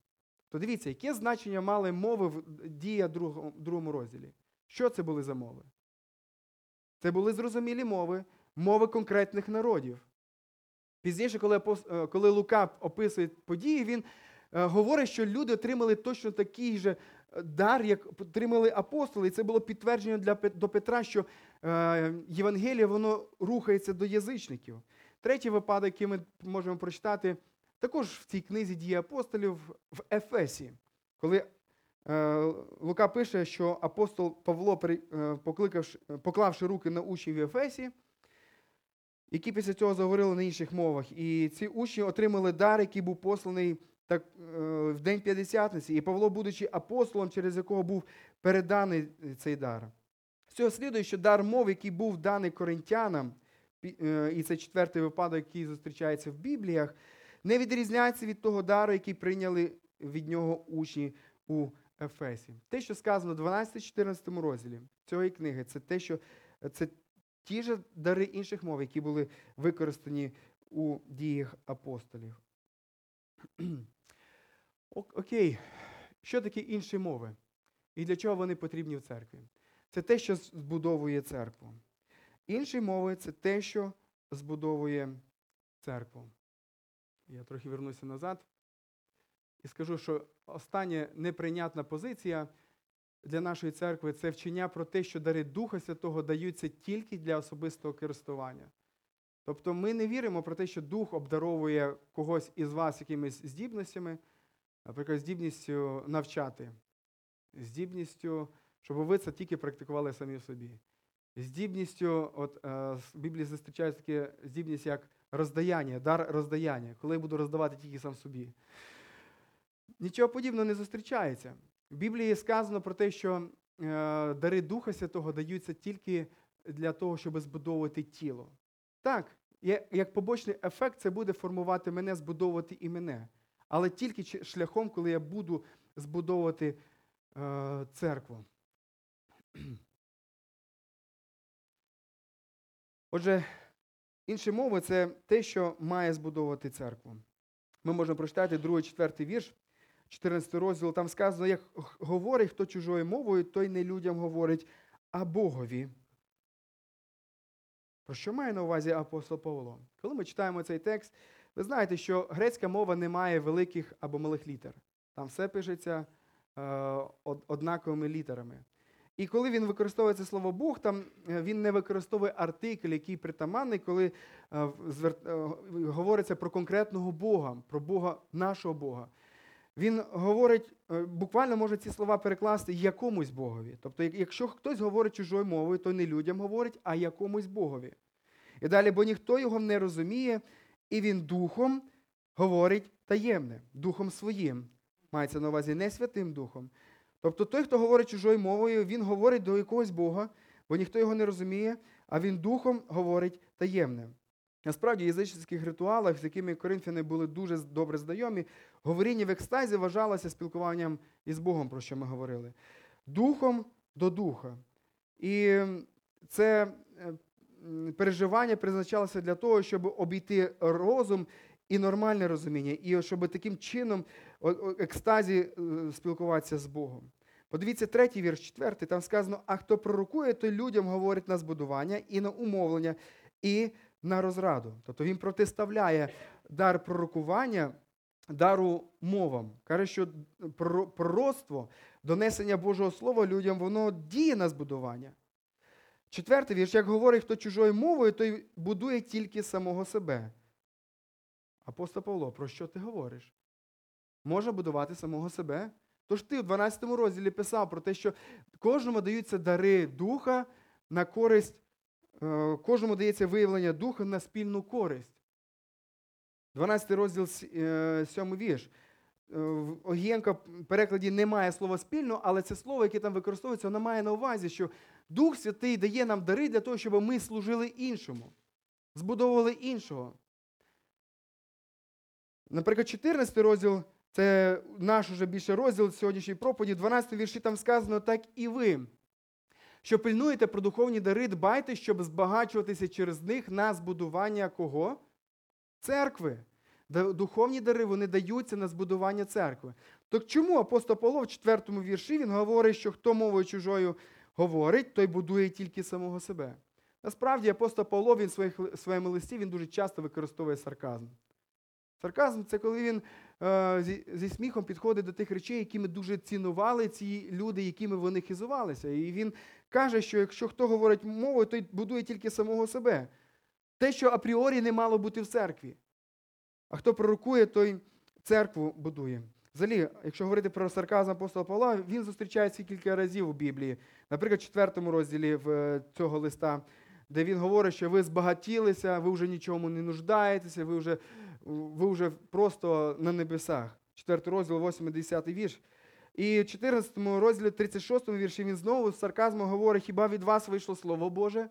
То дивіться, яке значення мали мови в дія другому, розділі? Що це були за мови? Це були зрозумілі мови, мови конкретних народів. Пізніше, коли, е, коли Лука описує події, він е, говорить, що люди отримали точно такий же е, дар, як отримали апостоли. І це було підтвердження для, до Петра, що Євангеліє воно рухається до язичників. Третій випадок, який ми можемо прочитати, також в цій книзі дії апостолів в Ефесі, коли е, Лука пише, що апостол Павло, е, поклавши руки на учнів в Ефесі, які після цього заговорили на інших мовах. І ці учні отримали дар, який був посланий так, е, в день П'ятдесятниці. І Павло, будучи апостолом, через якого був переданий е, цей дар. З цього слідує, що дар мов, який був даний коринтянам, е, і це четвертий випадок, який зустрічається в Бібліях, не відрізняється від того дару, який прийняли від нього учні у Ефесі. Те, що сказано в 12-14 розділі цієї книги, це те, що це ті ж дари інших мов, які були використані у діях апостолів. Окей, що таке інші мови? І для чого вони потрібні в церкві? Це те, що збудовує церкву. Інші мови це те, що збудовує церкву. Я трохи вернуся назад і скажу, що остання неприйнятна позиція для нашої церкви це вчення про те, що дари Духа Святого даються тільки для особистого користування. Тобто ми не віримо про те, що Дух обдаровує когось із вас якимись здібностями, наприклад, здібністю навчати, здібністю, щоб ви це тільки практикували самі в собі. Здібністю, от е, в Біблії зустрічається таке здібність, як роздаяння, дар роздаяння, коли я буду роздавати тільки сам собі. Нічого подібного не зустрічається. В Біблії сказано про те, що е, дари Духа Святого даються тільки для того, щоб збудовувати тіло. Так, як побочний ефект, це буде формувати мене, збудовувати і мене. Але тільки шляхом, коли я буду збудовувати е, церкву. Отже, інші мови це те, що має збудовувати церкву. Ми можемо прочитати 2-4 вірш, 14 розділ. Там сказано, як говорить, хто чужою мовою, той не людям говорить, а Богові. Про що має на увазі апостол Павло? Коли ми читаємо цей текст, ви знаєте, що грецька мова не має великих або малих літер. Там все пишеться е, однаковими літерами. І коли він використовує це слово Бог, там е, він не використовує артикль, який притаманний, коли е, е, говориться про конкретного Бога, про Бога, нашого Бога. Він говорить, буквально може ці слова перекласти якомусь Богові. Тобто, якщо хтось говорить чужою мовою, то не людям говорить, а якомусь Богові. І далі, бо ніхто його не розуміє, і він духом говорить таємне, духом своїм. Мається на увазі не святим духом. Тобто той, хто говорить чужою мовою, він говорить до якогось Бога, бо ніхто його не розуміє, а він духом говорить таємне. Насправді, в язичницьких ритуалах, з якими коринфяни були дуже добре знайомі, говоріння в екстазі вважалося спілкуванням із Богом, про що ми говорили. Духом до духа. І це е, переживання призначалося для того, щоб обійти розум і нормальне розуміння, і щоб таким чином екстазі е, спілкуватися з Богом. Подивіться третій вірш, четвертий, там сказано: а хто пророкує, той людям говорить на збудування і на умовлення, і на розраду. Тобто він протиставляє дар пророкування дару мовам. Каже, що пророцтво, донесення Божого Слова людям, воно діє на збудування. Четвертий вірш, як говорить, хто чужою мовою, той будує тільки самого себе. Апостол Павло, про що ти говориш? Може будувати самого себе? Тож ти в 12 розділі писав про те, що кожному даються дари духа на користь, е, кожному дається виявлення духа на спільну користь. 12 розділ, 7 вірш. Е, В Огієнка в перекладі немає слова спільно, але це слово, яке там використовується, воно має на увазі, що Дух Святий дає нам дари для того, щоб ми служили іншому, збудовували іншого. Наприклад, 14 розділ це наш уже більше розділ сьогоднішньої проповіді, 12 вірші там сказано, так і ви. Що пильнуєте про духовні дари, дбайте, щоб збагачуватися через них на збудування кого? Церкви. Духовні дари вони даються на збудування церкви. Так чому апостол Павло в 4 вірші він говорить, що хто мовою чужою говорить, той будує тільки самого себе. Насправді апостол Павло він в своєму листі він дуже часто використовує сарказм. Сарказм це коли він е, зі, сміхом підходить до тих речей, які ми дуже цінували, ці люди, якими вони хизувалися. І він каже, що якщо хто говорить мовою, той будує тільки самого себе. Те, що апріорі не мало бути в церкві. А хто пророкує, той церкву будує. Взагалі, якщо говорити про сарказм апостола Павла, він зустрічається кілька разів у Біблії. Наприклад, в четвертому розділі е, цього листа, де він говорить, що ви збагатілися, ви вже нічому не нуждаєтеся, ви вже, ви вже просто на небесах. Четвертий розділ, 8-10 вірш. І в 14 розділі, 36 вірші, він знову з сарказмом говорить, хіба від вас вийшло Слово Боже?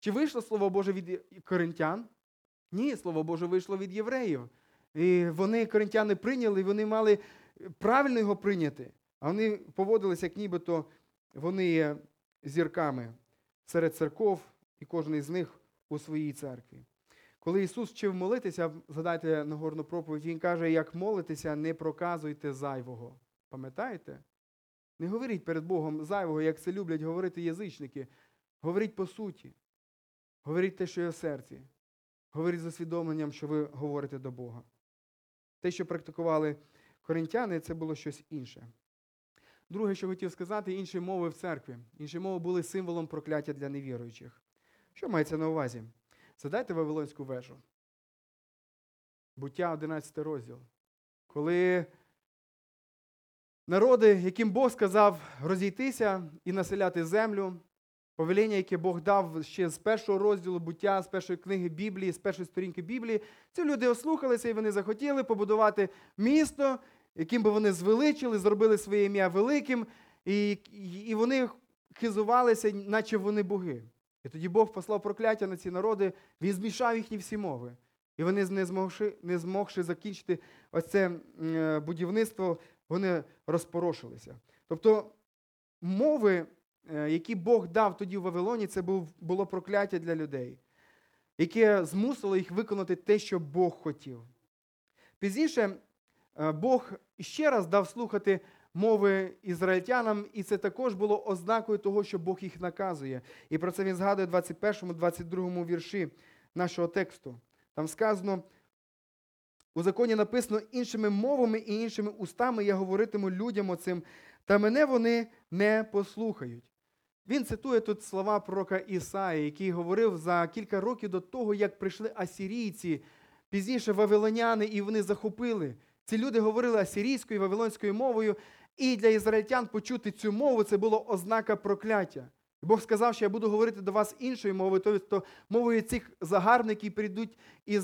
Чи вийшло Слово Боже від коринтян? Ні, Слово Боже вийшло від євреїв. І вони, коринтяни, прийняли, і вони мали правильно його прийняти. А вони поводилися, як нібито вони є зірками серед церков і кожен із них у своїй церкві. Коли Ісус вчив молитися, згадайте Нагорну проповідь, Він каже, як молитеся, не проказуйте зайвого. Пам'ятаєте? Не говоріть перед Богом зайвого, як це люблять говорити язичники. Говоріть по суті. Говоріть те, що є в серці. Говоріть з усвідомленням, що ви говорите до Бога. Те, що практикували коринтяни, це було щось інше. Друге, що хотів сказати, інші мови в церкві. Інші мови були символом прокляття для невіруючих. Що мається на увазі? Задайте Вавилонську вежу. Буття 11 розділ. Коли народи, яким Бог сказав розійтися і населяти землю, повеління, яке Бог дав ще з першого розділу буття, з першої книги Біблії, з першої сторінки Біблії, ці люди ослухалися і вони захотіли побудувати місто, яким би вони звеличили, зробили своє ім'я великим, і, і, вони хизувалися, наче вони боги. І тоді Бог послав прокляття на ці народи, він змішав їхні всі мови. І вони, не змогши, не змогши закінчити ось це е, будівництво, вони розпорошилися. Тобто мови, е, які Бог дав тоді в Вавилоні, це було прокляття для людей, яке змусило їх виконати те, що Бог хотів. Пізніше е, Бог ще раз дав слухати мови ізраїльтянам, і це також було ознакою того, що Бог їх наказує. І про це він згадує в 21-22 вірші нашого тексту. Там сказано, у законі написано іншими мовами і іншими устами я говоритиму людям оцим, та мене вони не послухають. Він цитує тут слова пророка Ісаї, який говорив за кілька років до того, як прийшли асірійці, пізніше вавилоняни, і вони захопили. Ці люди говорили асирійською, вавилонською мовою, і для ізраїльтян почути цю мову це було ознака прокляття. Бог сказав, що я буду говорити до вас іншою мовою, тобто мовою цих загарбників прийдуть і е,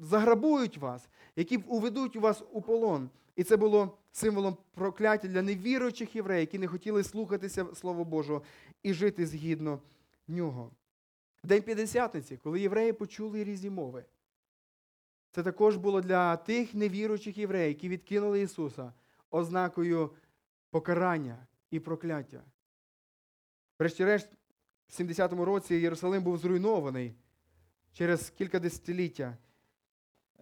заграбують вас, які уведуть вас у полон. І це було символом прокляття для невіруючих євреїв, які не хотіли слухатися Слова Божого і жити згідно нього. День П'ятдесятниці, коли євреї почули різні мови. Це також було для тих невіруючих євреїв, які відкинули Ісуса ознакою покарання і прокляття. Врешті-решт, в 70-му році Єрусалим був зруйнований через кілька десятиліття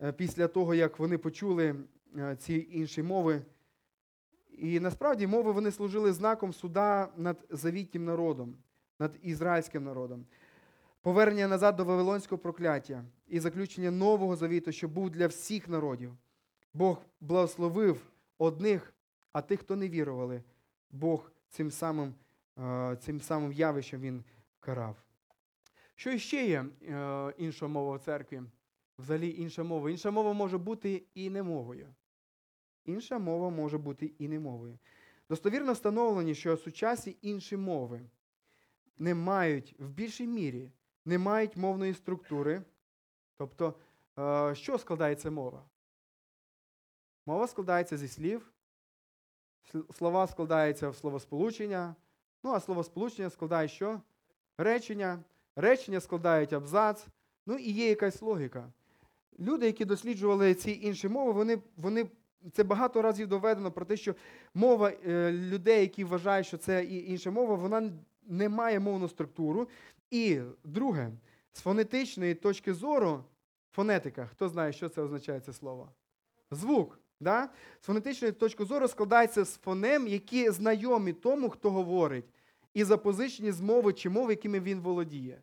е, після того, як вони почули е, ці інші мови. І насправді мови вони служили знаком суда над завітнім народом, над ізраїльським народом. Повернення назад до Вавилонського прокляття і заключення нового завіту, що був для всіх народів. Бог благословив одних, а тих, хто не вірували, Бог цим самим, е, цим самим явищем він карав. Що ще є е, інша мова в церкві? Взагалі інша мова. Інша мова може бути і не мовою. Інша мова може бути і не мовою. Достовірно встановлені, що сучасні інші мови не мають в більшій мірі не мають мовної структури. Тобто, е, що складається мова? Мова складається зі слів, слова складаються в словосполучення, ну а словосполучення складає що? Речення. Речення складають абзац, ну і є якась логіка. Люди, які досліджували ці інші мови, вони, вони це багато разів доведено про те, що мова е, людей, які вважають, що це інша мова, вона не має мовну структуру. І друге, з фонетичної точки зору, фонетика, хто знає, що це означає це слово? Звук. Да? З фонетичної точки зору складається з фонем, які знайомі тому, хто говорить, і запозичені з мови чи мови, якими він володіє.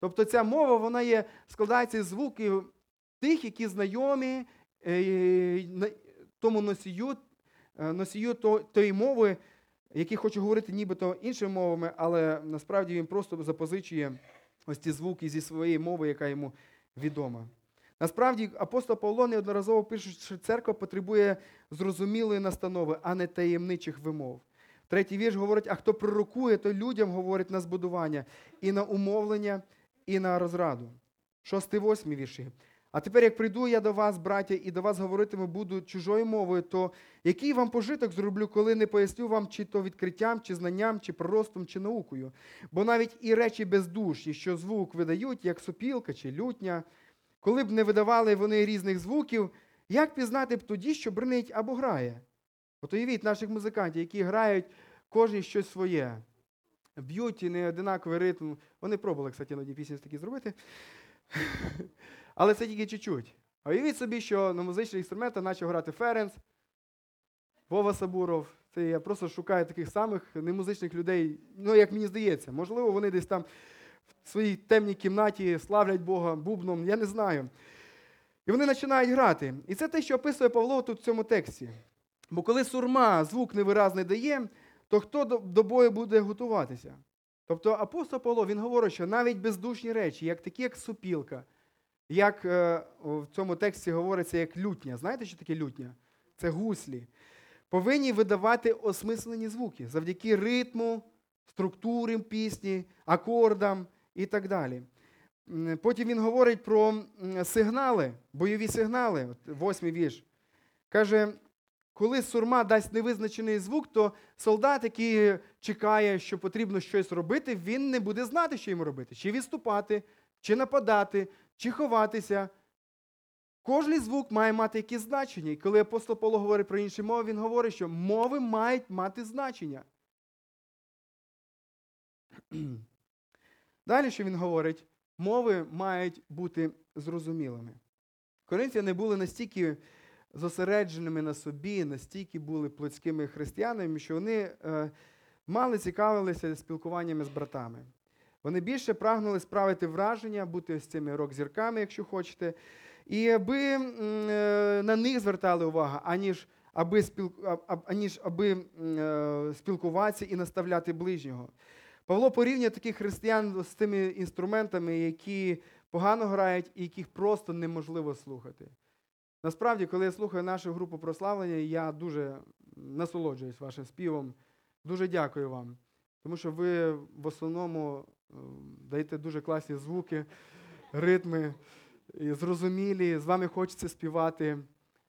Тобто ця мова вона є, складається з звуків тих, які знайомі е, тому носію, е, носію тої мови, який хоче говорити нібито іншими мовами, але насправді він просто запозичує ось ці звуки зі своєї мови, яка йому відома. Насправді апостол Павло неодноразово пише, що церква потребує зрозумілої настанови, а не таємничих вимов. Третій вірш говорить: а хто пророкує, то людям говорить на збудування, і на умовлення, і на розраду. Шостий, восьмий вірші. А тепер, як прийду я до вас, браття, і до вас говоритиму буду чужою мовою, то який вам пожиток зроблю, коли не поясню вам, чи то відкриттям, чи знанням, чи проростом, чи наукою? Бо навіть і речі бездушні, що звук видають, як сопілка чи лютня, коли б не видавали вони різних звуків, як пізнати б тоді, що бринить або грає? От уявіть наших музикантів, які грають кожен щось своє. б'ють і не одинаковий ритм. Вони пробували, кстати, іноді пісні такі зробити. Але це тільки чуть-чуть. А уявіть собі, що на музичних інструментах почав грати Ференц, Вова Сабуров. Це я просто шукаю таких самих немузичних людей, ну, як мені здається. Можливо, вони десь там в своїй темній кімнаті славлять Бога бубном, я не знаю. І вони починають грати. І це те, що описує Павло тут в цьому тексті. Бо коли сурма звук невиразний дає, то хто до, бою буде готуватися? Тобто апостол Павло він говорить, що навіть бездушні речі, як такі, як супілка, як е, в цьому тексті говориться, як лютня. Знаєте, що таке лютня? Це гуслі. Повинні видавати осмислені звуки завдяки ритму, структурі пісні, акордам і так далі. Потім він говорить про сигнали, бойові сигнали, восьмий вірш. Каже, коли сурма дасть невизначений звук, то солдат, який чекає, що потрібно щось робити, він не буде знати, що йому робити. Чи відступати, чи нападати, чи ховатися. Кожний звук має мати якесь значення. І коли апостол Павло говорить про інші мови, він говорить, що мови мають мати значення. Далі, що він говорить, мови мають бути зрозумілими. Коринфяни були настільки зосередженими на собі, настільки були плотськими християнами, що вони е, мало цікавилися спілкуваннями з братами. Вони більше прагнули справити враження, бути ось цими рок-зірками, якщо хочете, і аби е, на них звертали увагу, аніж аби, спіл, а- а- аніж аби е, спілкуватися і наставляти ближнього. Павло порівнює таких християн з тими інструментами, які погано грають і яких просто неможливо слухати. Насправді, коли я слухаю нашу групу прославлення, я дуже насолоджуюсь вашим співом. Дуже дякую вам. Тому що ви в основному е, даєте дуже класні звуки, ритми, зрозумілі, з вами хочеться співати.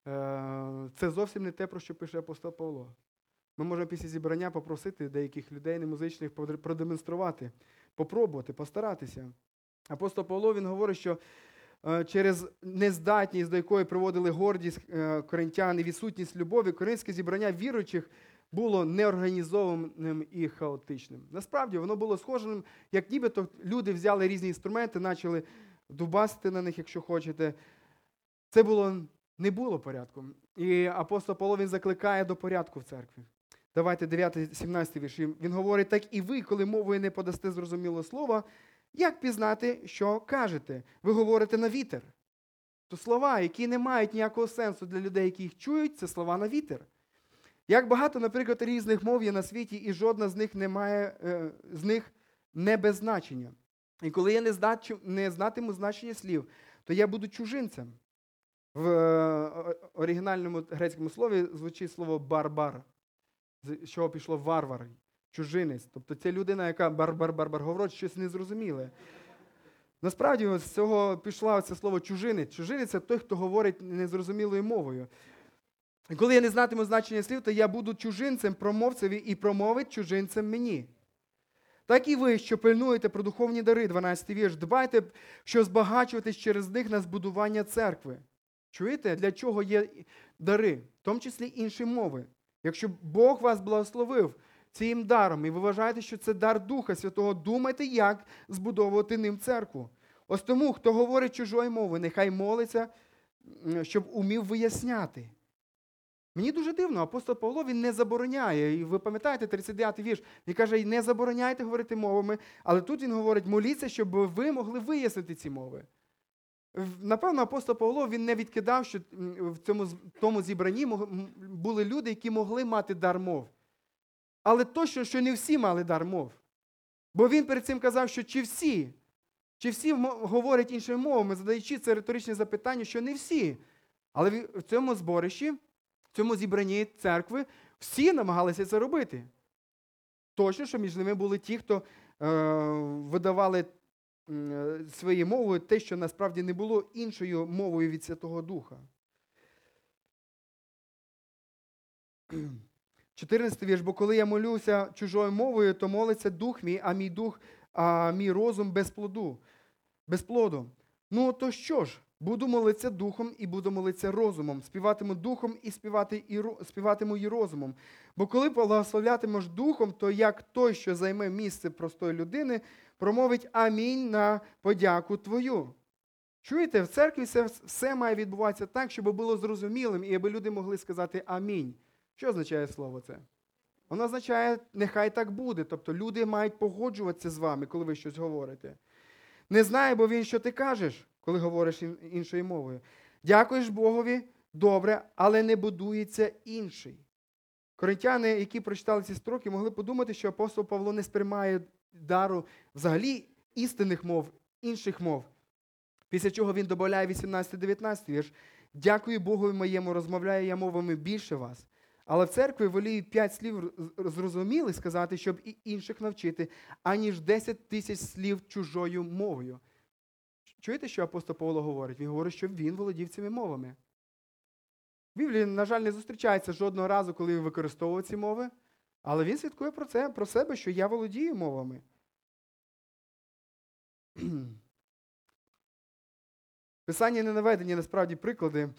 Е, Це зовсім не те, про що пише апостол Павло. Ми можемо після зібрання попросити деяких людей немузичних продемонструвати, попробувати, постаратися. Апостол Павло він говорить, що е, через нездатність, до якої приводили гордість е, коринтян і відсутність любові, коринське зібрання віруючих було неорганізованим і хаотичним. Насправді воно було схожим, як нібито люди взяли різні інструменти, почали дубасити на них, якщо хочете. Це було, не було порядку. І апостол Павло він закликає до порядку в церкві. Давайте 9-17 вірш. Він говорить, так і ви, коли мовою не подасте зрозумілого слова, як пізнати, що кажете? Ви говорите на вітер. То слова, які не мають ніякого сенсу для людей, які їх чують, це слова на вітер. Як багато, наприклад, різних мов є на світі, і жодна з них не має е, з них не без значення. І коли я не, здачу, не знатиму значення слів, то я буду чужинцем. В е, оригінальному грецькому слові звучить слово барбар, з чого пішло варвар, чужинець. Тобто це людина, яка бар-бар-бар-бар говорить щось незрозуміле. Насправді, з цього пішло це слово чужинець. Чужинець це той, хто говорить незрозумілою мовою. Коли я не знатиму значення слів, то я буду чужинцем промовцеві і промовить чужинцем мені. Так і ви, що пильнуєте про духовні дари, 12 вірш, дбайте, що збагачуватись через них на збудування церкви. Чуєте, для чого є дари, в тому числі інші мови. Якщо Бог вас благословив цим даром, і ви вважаєте, що це дар Духа Святого, думайте, як збудовувати ним церкву. Ось тому, хто говорить чужою мовою, нехай молиться, щоб умів виясняти. Мені дуже дивно, апостол Павло він не забороняє. І ви пам'ятаєте 39-й вірш, він каже, не забороняйте говорити мовами, але тут він говорить, моліться, щоб ви могли вияснити ці мови. Напевно, апостол Павло він не відкидав, що в цьому тому зібранні були люди, які могли мати дар мов. Але точно, що не всі мали дар мов. Бо він перед цим казав, що чи всі, чи всі говорять іншими мовами, задаючи це риторичне запитання, що не всі. Але в- цьому зборищі, в цьому зібранні церкви всі намагалися це робити. Точно, що між ними були ті, хто е, видавали своєю мовою те, що насправді не було іншою мовою від Святого Духа. 14 вірш, бо коли я молюся чужою мовою, то молиться дух мій, а мій дух, а мій розум без плоду, без плоду. Ну, то що ж? Буду молитися духом і буду молитися розумом. Співатиму духом і співати і співатиму і розумом. Бо коли благословлятимеш духом, то як той, що займе місце простої людини, промовить амінь на подяку твою. Чуєте, в церкві все, все має відбуватися так, щоб було зрозумілим, і аби люди могли сказати амінь. Що означає слово це? Воно означає, нехай так буде. Тобто люди мають погоджуватися з вами, коли ви щось говорите. Не знає, бо він, що ти кажеш, коли говориш іншою мовою. Дякуєш Богові, добре, але не будується інший. Коринтяни, які прочитали ці строки, могли подумати, що апостол Павло не сприймає дару взагалі істинних мов, інших мов. Після чого він додає 18-19 вірш. Дякую Богові моєму, розмовляю я мовами більше вас. Але в церкві волію п'ять слів з- зрозумілих сказати, щоб і інших навчити, аніж 10 тисяч слів чужою мовою. Чуєте, що апостол Павло говорить? Він говорить, що він володів цими мовами. В Біблії, на жаль, не зустрічається жодного разу, коли він використовував ці мови, але він свідкує про це, про себе, що я володію мовами. В Писанні не наведені насправді приклади,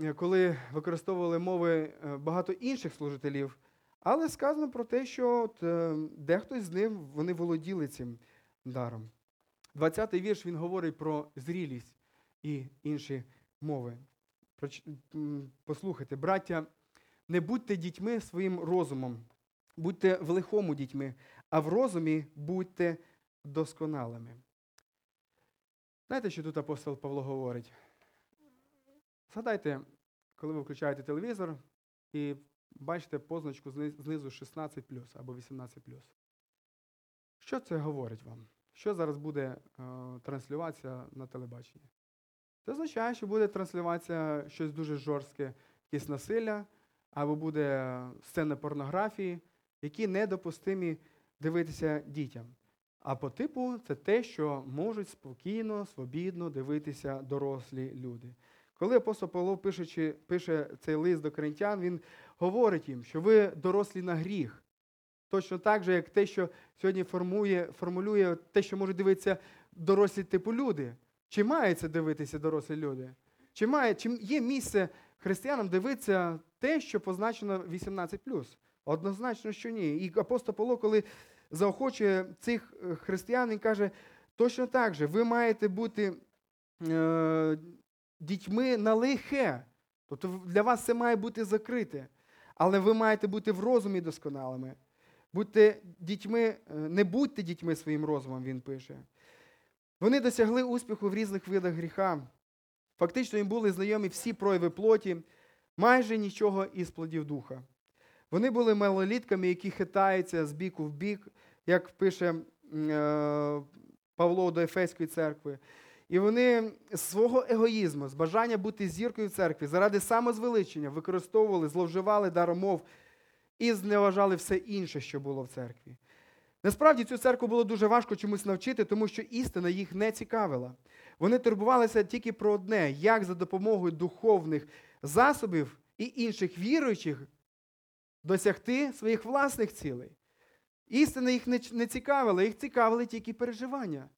е, коли використовували мови е, багато інших служителів, але сказано про те, що от, е, дехто з них вони володіли цим даром. 20-й вірш він говорить про зрілість і інші мови. Послухайте, браття, не будьте дітьми своїм розумом, будьте в лихому дітьми, а в розумі будьте досконалими. Знаєте, що тут апостол Павло говорить? Згадайте, коли ви включаєте телевізор і бачите позначку знизу 16 або 18 Що це говорить вам? Що зараз буде е, транслюватися на телебаченні? Це означає, що буде транслюватися щось дуже жорстке, якесь насилля, або буде сцена порнографії, які недопустимі дивитися дітям. А по типу це те, що можуть спокійно, свобідно дивитися дорослі люди. Коли апостол Павло пише, пише цей лист до коринтян, він говорить їм, що ви дорослі на гріх. Точно так же, як те, що сьогодні формує, формулює те, що можуть дивитися дорослі типу люди. Чи має це дивитися дорослі люди? Чи, має, чи є місце християнам дивитися те, що позначено 18 Однозначно, що ні. І апостол Павло, коли заохочує цих е, християн, він каже, точно так же, ви маєте бути е, дітьми на лихе. Тобто для вас це має бути закрите. Але ви маєте бути в розумі досконалими. Будьте дітьми, е, не будьте дітьми своїм розумом, він пише. Вони досягли успіху в різних видах гріха. Фактично їм були знайомі всі прояви плоті, майже нічого із плодів духа. Вони були малолітками, які хитаються з біку в бік, як пише е, Павло до Ефеської церкви. І вони з свого егоїзму, з бажання бути зіркою в церкві, заради самозвеличення використовували, зловживали даром мов і зневажали все інше, що було в церкві. Насправді цю церкву було дуже важко чомусь навчити, тому що істина їх не цікавила. Вони турбувалися тільки про одне: як за допомогою духовних засобів і інших віруючих досягти своїх власних цілей. Істина їх не, цікавила, їх цікавили тільки переживання.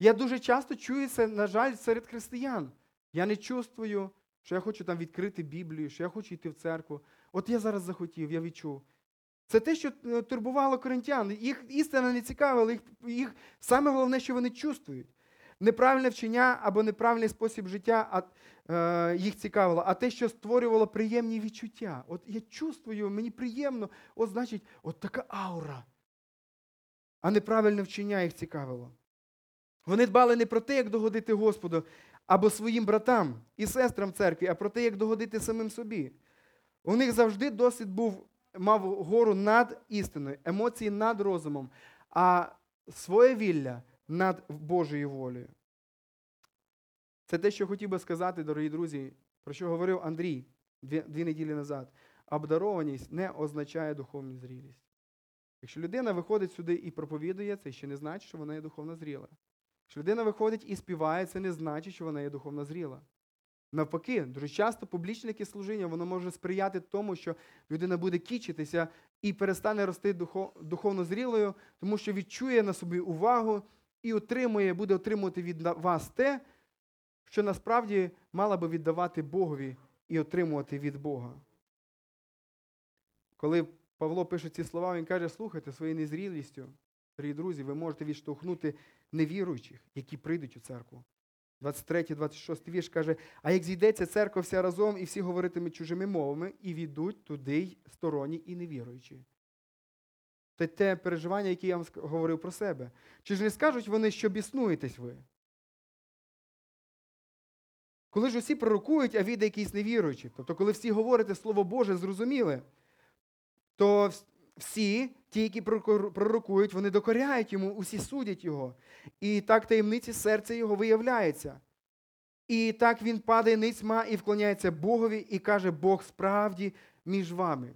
Я дуже часто чую це, на жаль, серед християн. Я не чувствую, що я хочу там відкрити Біблію, що я хочу йти в церкву. От я зараз захотів, я відчув. Це те, що е, турбувало коринтян. Їх істина не цікавила, їх, їх саме головне, що вони чувствують. Неправильне вчення або неправильний спосіб життя а, е, їх цікавило, а те, що створювало приємні відчуття. От я чувствую, мені приємно, от значить, от така аура. А неправильне вчення їх цікавило. Вони дбали не про те, як догодити Господу або своїм братам і сестрам церкві, а про те, як догодити самим собі. У них завжди досвід був, мав гору над істиною, емоції над розумом, а своє вілля над Божою волею. Це те, що хотів би сказати, дорогі друзі, про що говорив Андрій дві, дві неділі назад. Обдарованість не означає духовну зрілість. Якщо людина виходить сюди і проповідує, це ще не значить, що вона є духовно зріла. Якщо людина виходить і співає, це не значить, що вона є духовно зріла. Навпаки, дуже часто публічне служіння воно може сприяти тому, що людина буде кічитися і перестане рости духовно зрілою, тому що відчує на собі увагу і отримує, буде отримувати від вас те, що насправді мала би віддавати Богові і отримувати від Бога. Коли Павло пише ці слова, він каже: слухайте, своєю незрілістю, дорогі друзі, ви можете відштовхнути невіруючих, які прийдуть у церкву. 23, 26 вірш каже: А як зійдеться церква вся разом, і всі говоритимуть чужими мовами, і війдуть туди й сторонні і невіруючі. Це те переживання, яке я вам говорив про себе. Чи ж не скажуть вони, що біснуєтесь ви? Коли ж усі пророкують, а віде якісь невіруючі, тобто, коли всі говорите Слово Боже, зрозуміле, то всі, ті, які пророкують, вони докоряють йому, усі судять його. І так таємниці серця його виявляється. І так він падає ницьма і вклоняється Богові і каже, Бог справді між вами.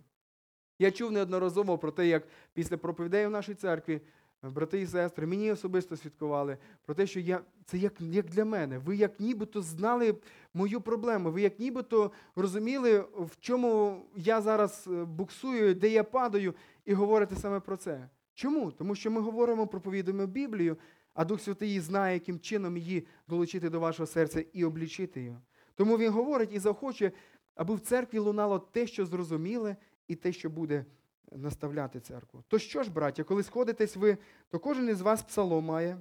Я чув неодноразово про те, як після проповідей в нашій церкві е, брати і сестри мені особисто свідкували про те, що я, це як, як для мене. Ви як нібито знали мою проблему, ви як нібито розуміли, в чому я зараз е, буксую, де я падаю, і говорите саме про це. Чому? Тому що ми говоримо, проповідуємо Біблію, а Дух Святий знає, яким чином її долучити до вашого серця і облічити її. Тому він говорить і захоче, аби в церкві лунало те, що зрозуміле, і те, що буде наставляти церкву. То що ж, браття, коли сходитесь ви, то кожен із вас псалом має,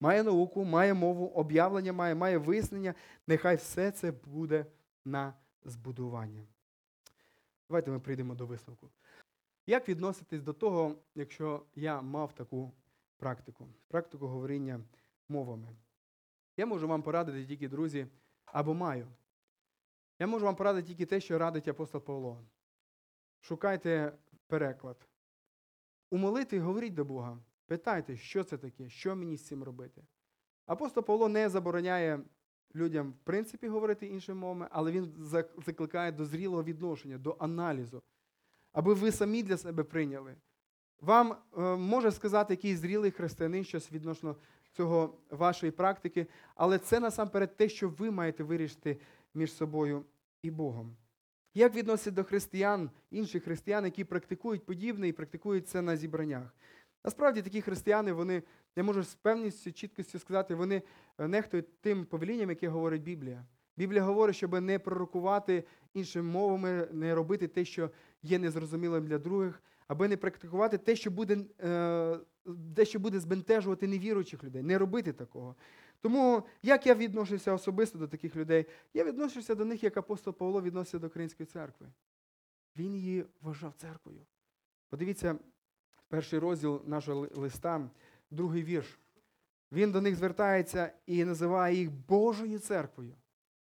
має науку, має мову, об'явлення має, має вияснення. Нехай все це буде на збудування. Давайте ми прийдемо до висновку. Як відноситись до того, якщо я мав таку практику, практику говоріння мовами? Я можу вам порадити тільки, друзі, або маю. Я можу вам порадити тільки те, що радить апостол Павло. Шукайте переклад. У молитві говоріть до Бога. Питайте, що це таке, що мені з цим робити. Апостол Павло не забороняє людям, в принципі, говорити іншими мовами, але він закликає до зрілого відношення, до аналізу, аби ви самі для себе прийняли. Вам е, може сказати якийсь зрілий християнин щось відносно цього вашої практики, але це насамперед те, що ви маєте вирішити між собою і Богом. Як відноситься до християн, інших християн, які практикують подібне і практикують це на зібраннях? Насправді такі християни, вони, я можу з певністю, чіткістю сказати, вони е, нехтують тим повелінням, яке говорить Біблія. Біблія говорить, щоб не пророкувати іншими мовами, не робити те, що є незрозумілим для других, аби не практикувати те, що буде, е, те, що буде збентежувати невіруючих людей, не робити такого. Тому як я відношуся особисто до таких людей? Я відношуся до них, як апостол Павло відноситься до Української церкви. Він її вважав церквою. Подивіться, перший розділ нашого листа, другий вірш. Він до них звертається і називає їх Божою церквою,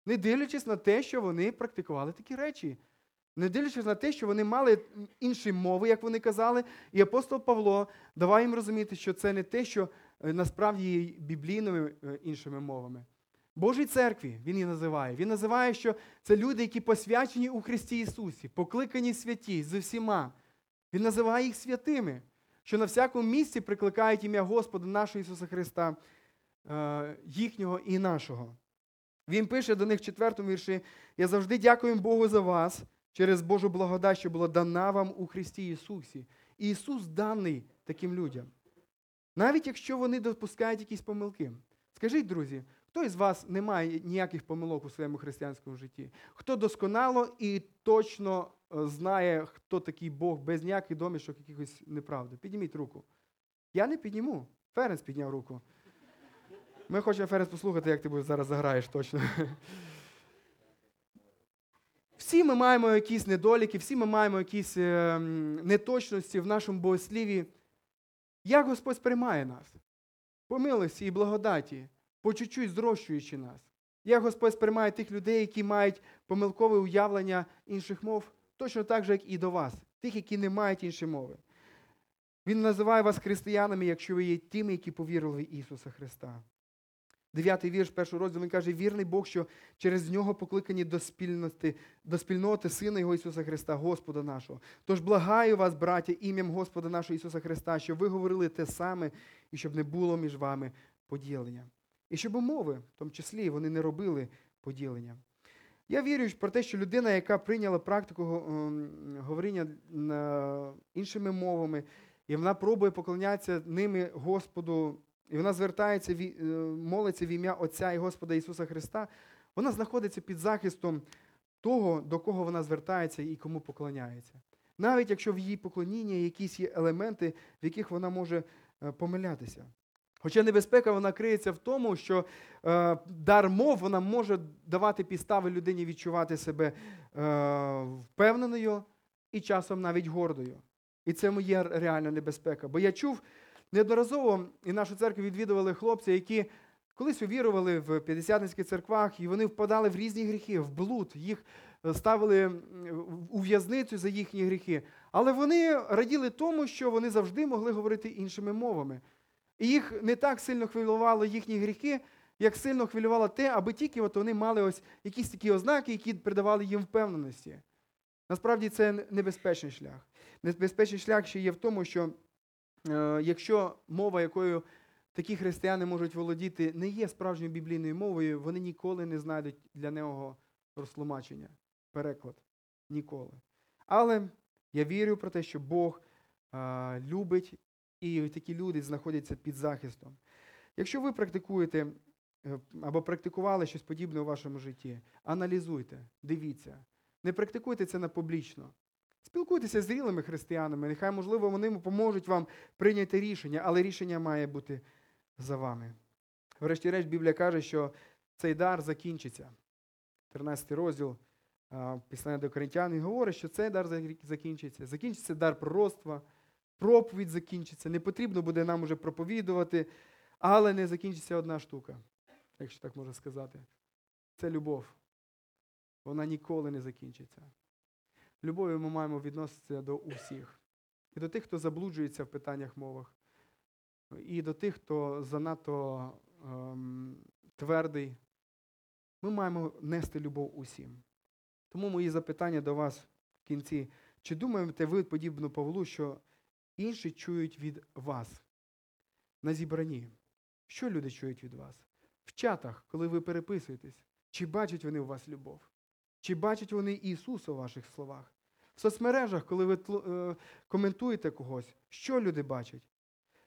не дивлячись на те, що вони практикували такі речі. Не дивлячись на те, що вони мали інші мови, як вони казали, і апостол Павло давав їм розуміти, що це не те, що е, насправді є біблійними е, іншими мовами. Божій церкві він її називає. Він називає, що це люди, які посвячені у Христі Ісусі, покликані святі з усіма. Він називає їх святими, що на всякому місці прикликають ім'я Господа нашого Ісуса Христа, е, їхнього і нашого. Він пише до них в четвертому вірші: Я завжди дякую Богу за вас через Божу благодать, що була дана вам у Христі Ісусі. І Ісус даний таким людям. Навіть якщо вони допускають якісь помилки. Скажіть, друзі, хто із вас не має ніяких помилок у своєму християнському житті? Хто досконало і точно е, знає, хто такий Бог без ніяких домішок, якихось неправди? Підніміть руку. Я не підніму. Ференс підняв руку. Ми хочемо Ференс послухати, як ти зараз заграєш точно. Всі ми маємо якісь недоліки, всі ми маємо якісь е, неточності в нашому богосліві. Як Господь сприймає нас? По милості і благодаті, по чуть-чуть зрощуючи нас. Як Господь сприймає тих людей, які мають помилкове уявлення інших мов, точно так же, як і до вас, тих, які не мають іншої мови. Він називає вас християнами, якщо ви є тими, які повірили в Ісуса Христа. Дев'ятий вірш першого розділу він каже, вірний Бог, що через нього покликані до спільноти, до спільноти Сина Його Ісуса Христа, Господа нашого. Тож благаю вас, браття, ім'ям Господа нашого Ісуса Христа, щоб ви говорили те саме, і щоб не було між вами поділення. І щоб мови, в тому числі, вони не робили поділення. Я вірю про те, що людина, яка прийняла практику ем, говоріння іншими мовами, і вона пробує поклонятися ними Господу і вона звертається, е, молиться в ім'я Отця і Господа Ісуса Христа, вона знаходиться під захистом того, до кого вона звертається і кому поклоняється. Навіть якщо в її поклонінні якісь є елементи, в яких вона може е, помилятися. Хоча небезпека вона криється в тому, що е, дар мов вона може давати підстави людині відчувати себе е, впевненою і часом навіть гордою. І це моє реальна небезпека. Бо я чув неодноразово, і нашу церкву відвідували хлопці, які колись увірували в п'ятдесятницьких церквах, і вони впадали в різні гріхи, в блуд, їх е, ставили у в'язницю за їхні гріхи. Але вони раділи тому, що вони завжди могли говорити іншими мовами. І їх не так сильно хвилювали їхні гріхи, як сильно хвилювало те, аби тільки от вони мали ось якісь такі ознаки, які придавали їм впевненості. Насправді це небезпечний шлях. Небезпечний шлях ще є в тому, що якщо мова, якою такі християни можуть володіти, не є справжньою біблійною мовою, вони ніколи не знайдуть для нього розтлумачення, переклад. Ніколи. Але я вірю про те, що Бог е, любить, і такі люди знаходяться під захистом. Якщо ви практикуєте е, або практикували щось подібне у вашому житті, аналізуйте, дивіться. Не практикуйте це на публічно. Спілкуйтеся з зрілими християнами, нехай, можливо, вони поможуть вам прийняти рішення, але рішення має бути за вами. Врешті-решт, Біблія каже, що цей дар закінчиться. 13 розділ Післання до Коринтян він говорить, що цей дар закінчиться. Закінчиться дар пророцтва, проповідь закінчиться. Не потрібно буде нам уже проповідувати, але не закінчиться одна штука, якщо так можна сказати. Це любов. Вона ніколи не закінчиться. Любов'ю ми маємо відноситися до усіх. І до тих, хто заблуджується в питаннях мовах, і до тих, хто занадто ем, твердий. Ми маємо нести любов усім. Тому мої запитання до вас в кінці. Чи думаєте ви подібно Павлу, що інші чують від вас на зібранні? Що люди чують від вас? В чатах, коли ви переписуєтесь, чи бачать вони у вас любов? Чи бачать вони Ісуса у ваших словах? В соцмережах, коли ви е, коментуєте когось, що люди бачать?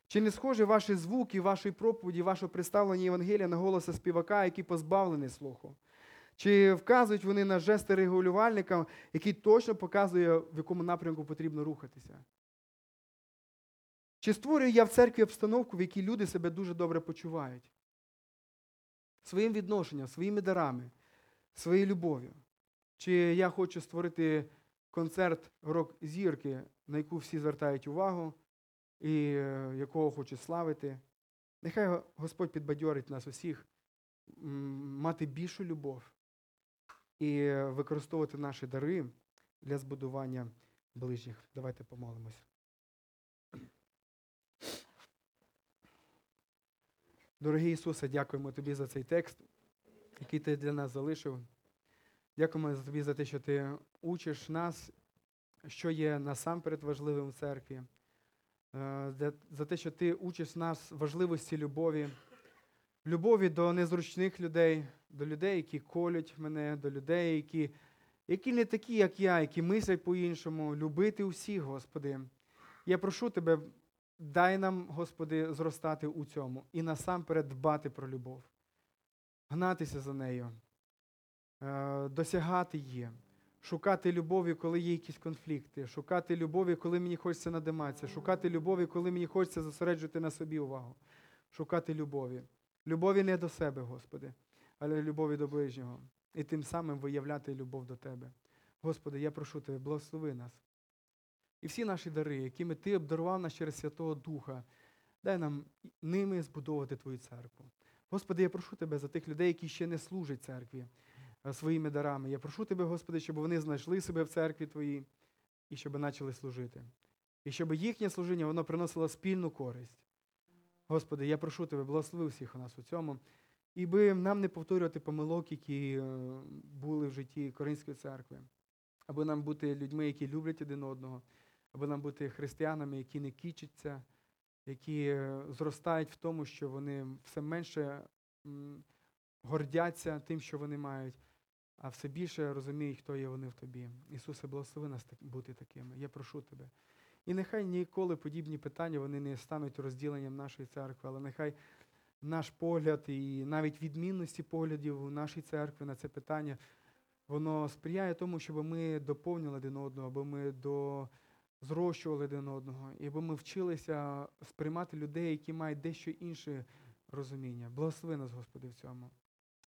Чи не схожі ваші звуки, вашої проповіді, ваше представлення Євангелія на голоса співака, який позбавлений слуху? Чи вказують вони на жести регулювальника, який точно показує, в якому напрямку потрібно рухатися? Чи створюю я в церкві обстановку, в якій люди себе дуже добре почувають? Своїм відношенням, своїми дарами, своєю любов'ю? Чи я хочу створити концерт рок-зірки, на яку всі звертають увагу, і е, якого хочу славити? Нехай Господь підбадьорить нас усіх мати більшу любов і використовувати наші дари для збудування ближніх. Давайте помолимось. Дорогий Ісусе, дякуємо Тобі за цей текст, який ти для нас залишив. Дякуємо тобі за те, що ти учиш нас, що є насамперед важливим в церкві, Е, за- те, що ти учиш нас важливості любові, любові до незручних людей, до людей, які колють мене, до людей, які, які не такі, як я, які мислять по-іншому, любити усіх, Господи. Я прошу Тебе, дай нам, Господи, зростати у цьому і насамперед дбати про любов, гнатися за нею досягати її, шукати любові, коли є якісь конфлікти, шукати любові, коли мені хочеться надиматися, шукати любові, коли мені хочеться зосереджувати на собі увагу, шукати любові. Любові не до себе, Господи, але любові до ближнього. І тим самим виявляти любов до Тебе. Господи, я прошу Тебе, благослови нас. І всі наші дари, якими Ти обдарував нас через Святого Духа, дай нам ними збудовувати Твою церкву. Господи, я прошу Тебе за тих людей, які ще не служать церкві е, своїми дарами. Я прошу Тебе, Господи, щоб вони знайшли себе в церкві Твоїй і щоб почали служити. І щоб їхнє служіння воно приносило спільну користь. Господи, я прошу Тебе, благослови всіх у нас у цьому. І би нам не повторювати помилок, які е, були в житті Коринської церкви, аби нам бути людьми, які люблять один одного, аби нам бути християнами, які не кічаться, які е, зростають в тому, що вони все менше гордяться тим, що вони мають, а все більше розуміють, хто є вони в тобі. Ісусе, благослови нас бути такими. Я прошу тебе. І нехай ніколи подібні питання вони не стануть розділенням нашої церкви, але нехай наш погляд і навіть відмінності поглядів у нашій церкві на це питання, воно сприяє тому, щоб ми доповнювали один одного, аби ми до... зрощували один одного, і аби ми вчилися сприймати людей, які мають дещо інше розуміння. Благослови нас, Господи, в цьому.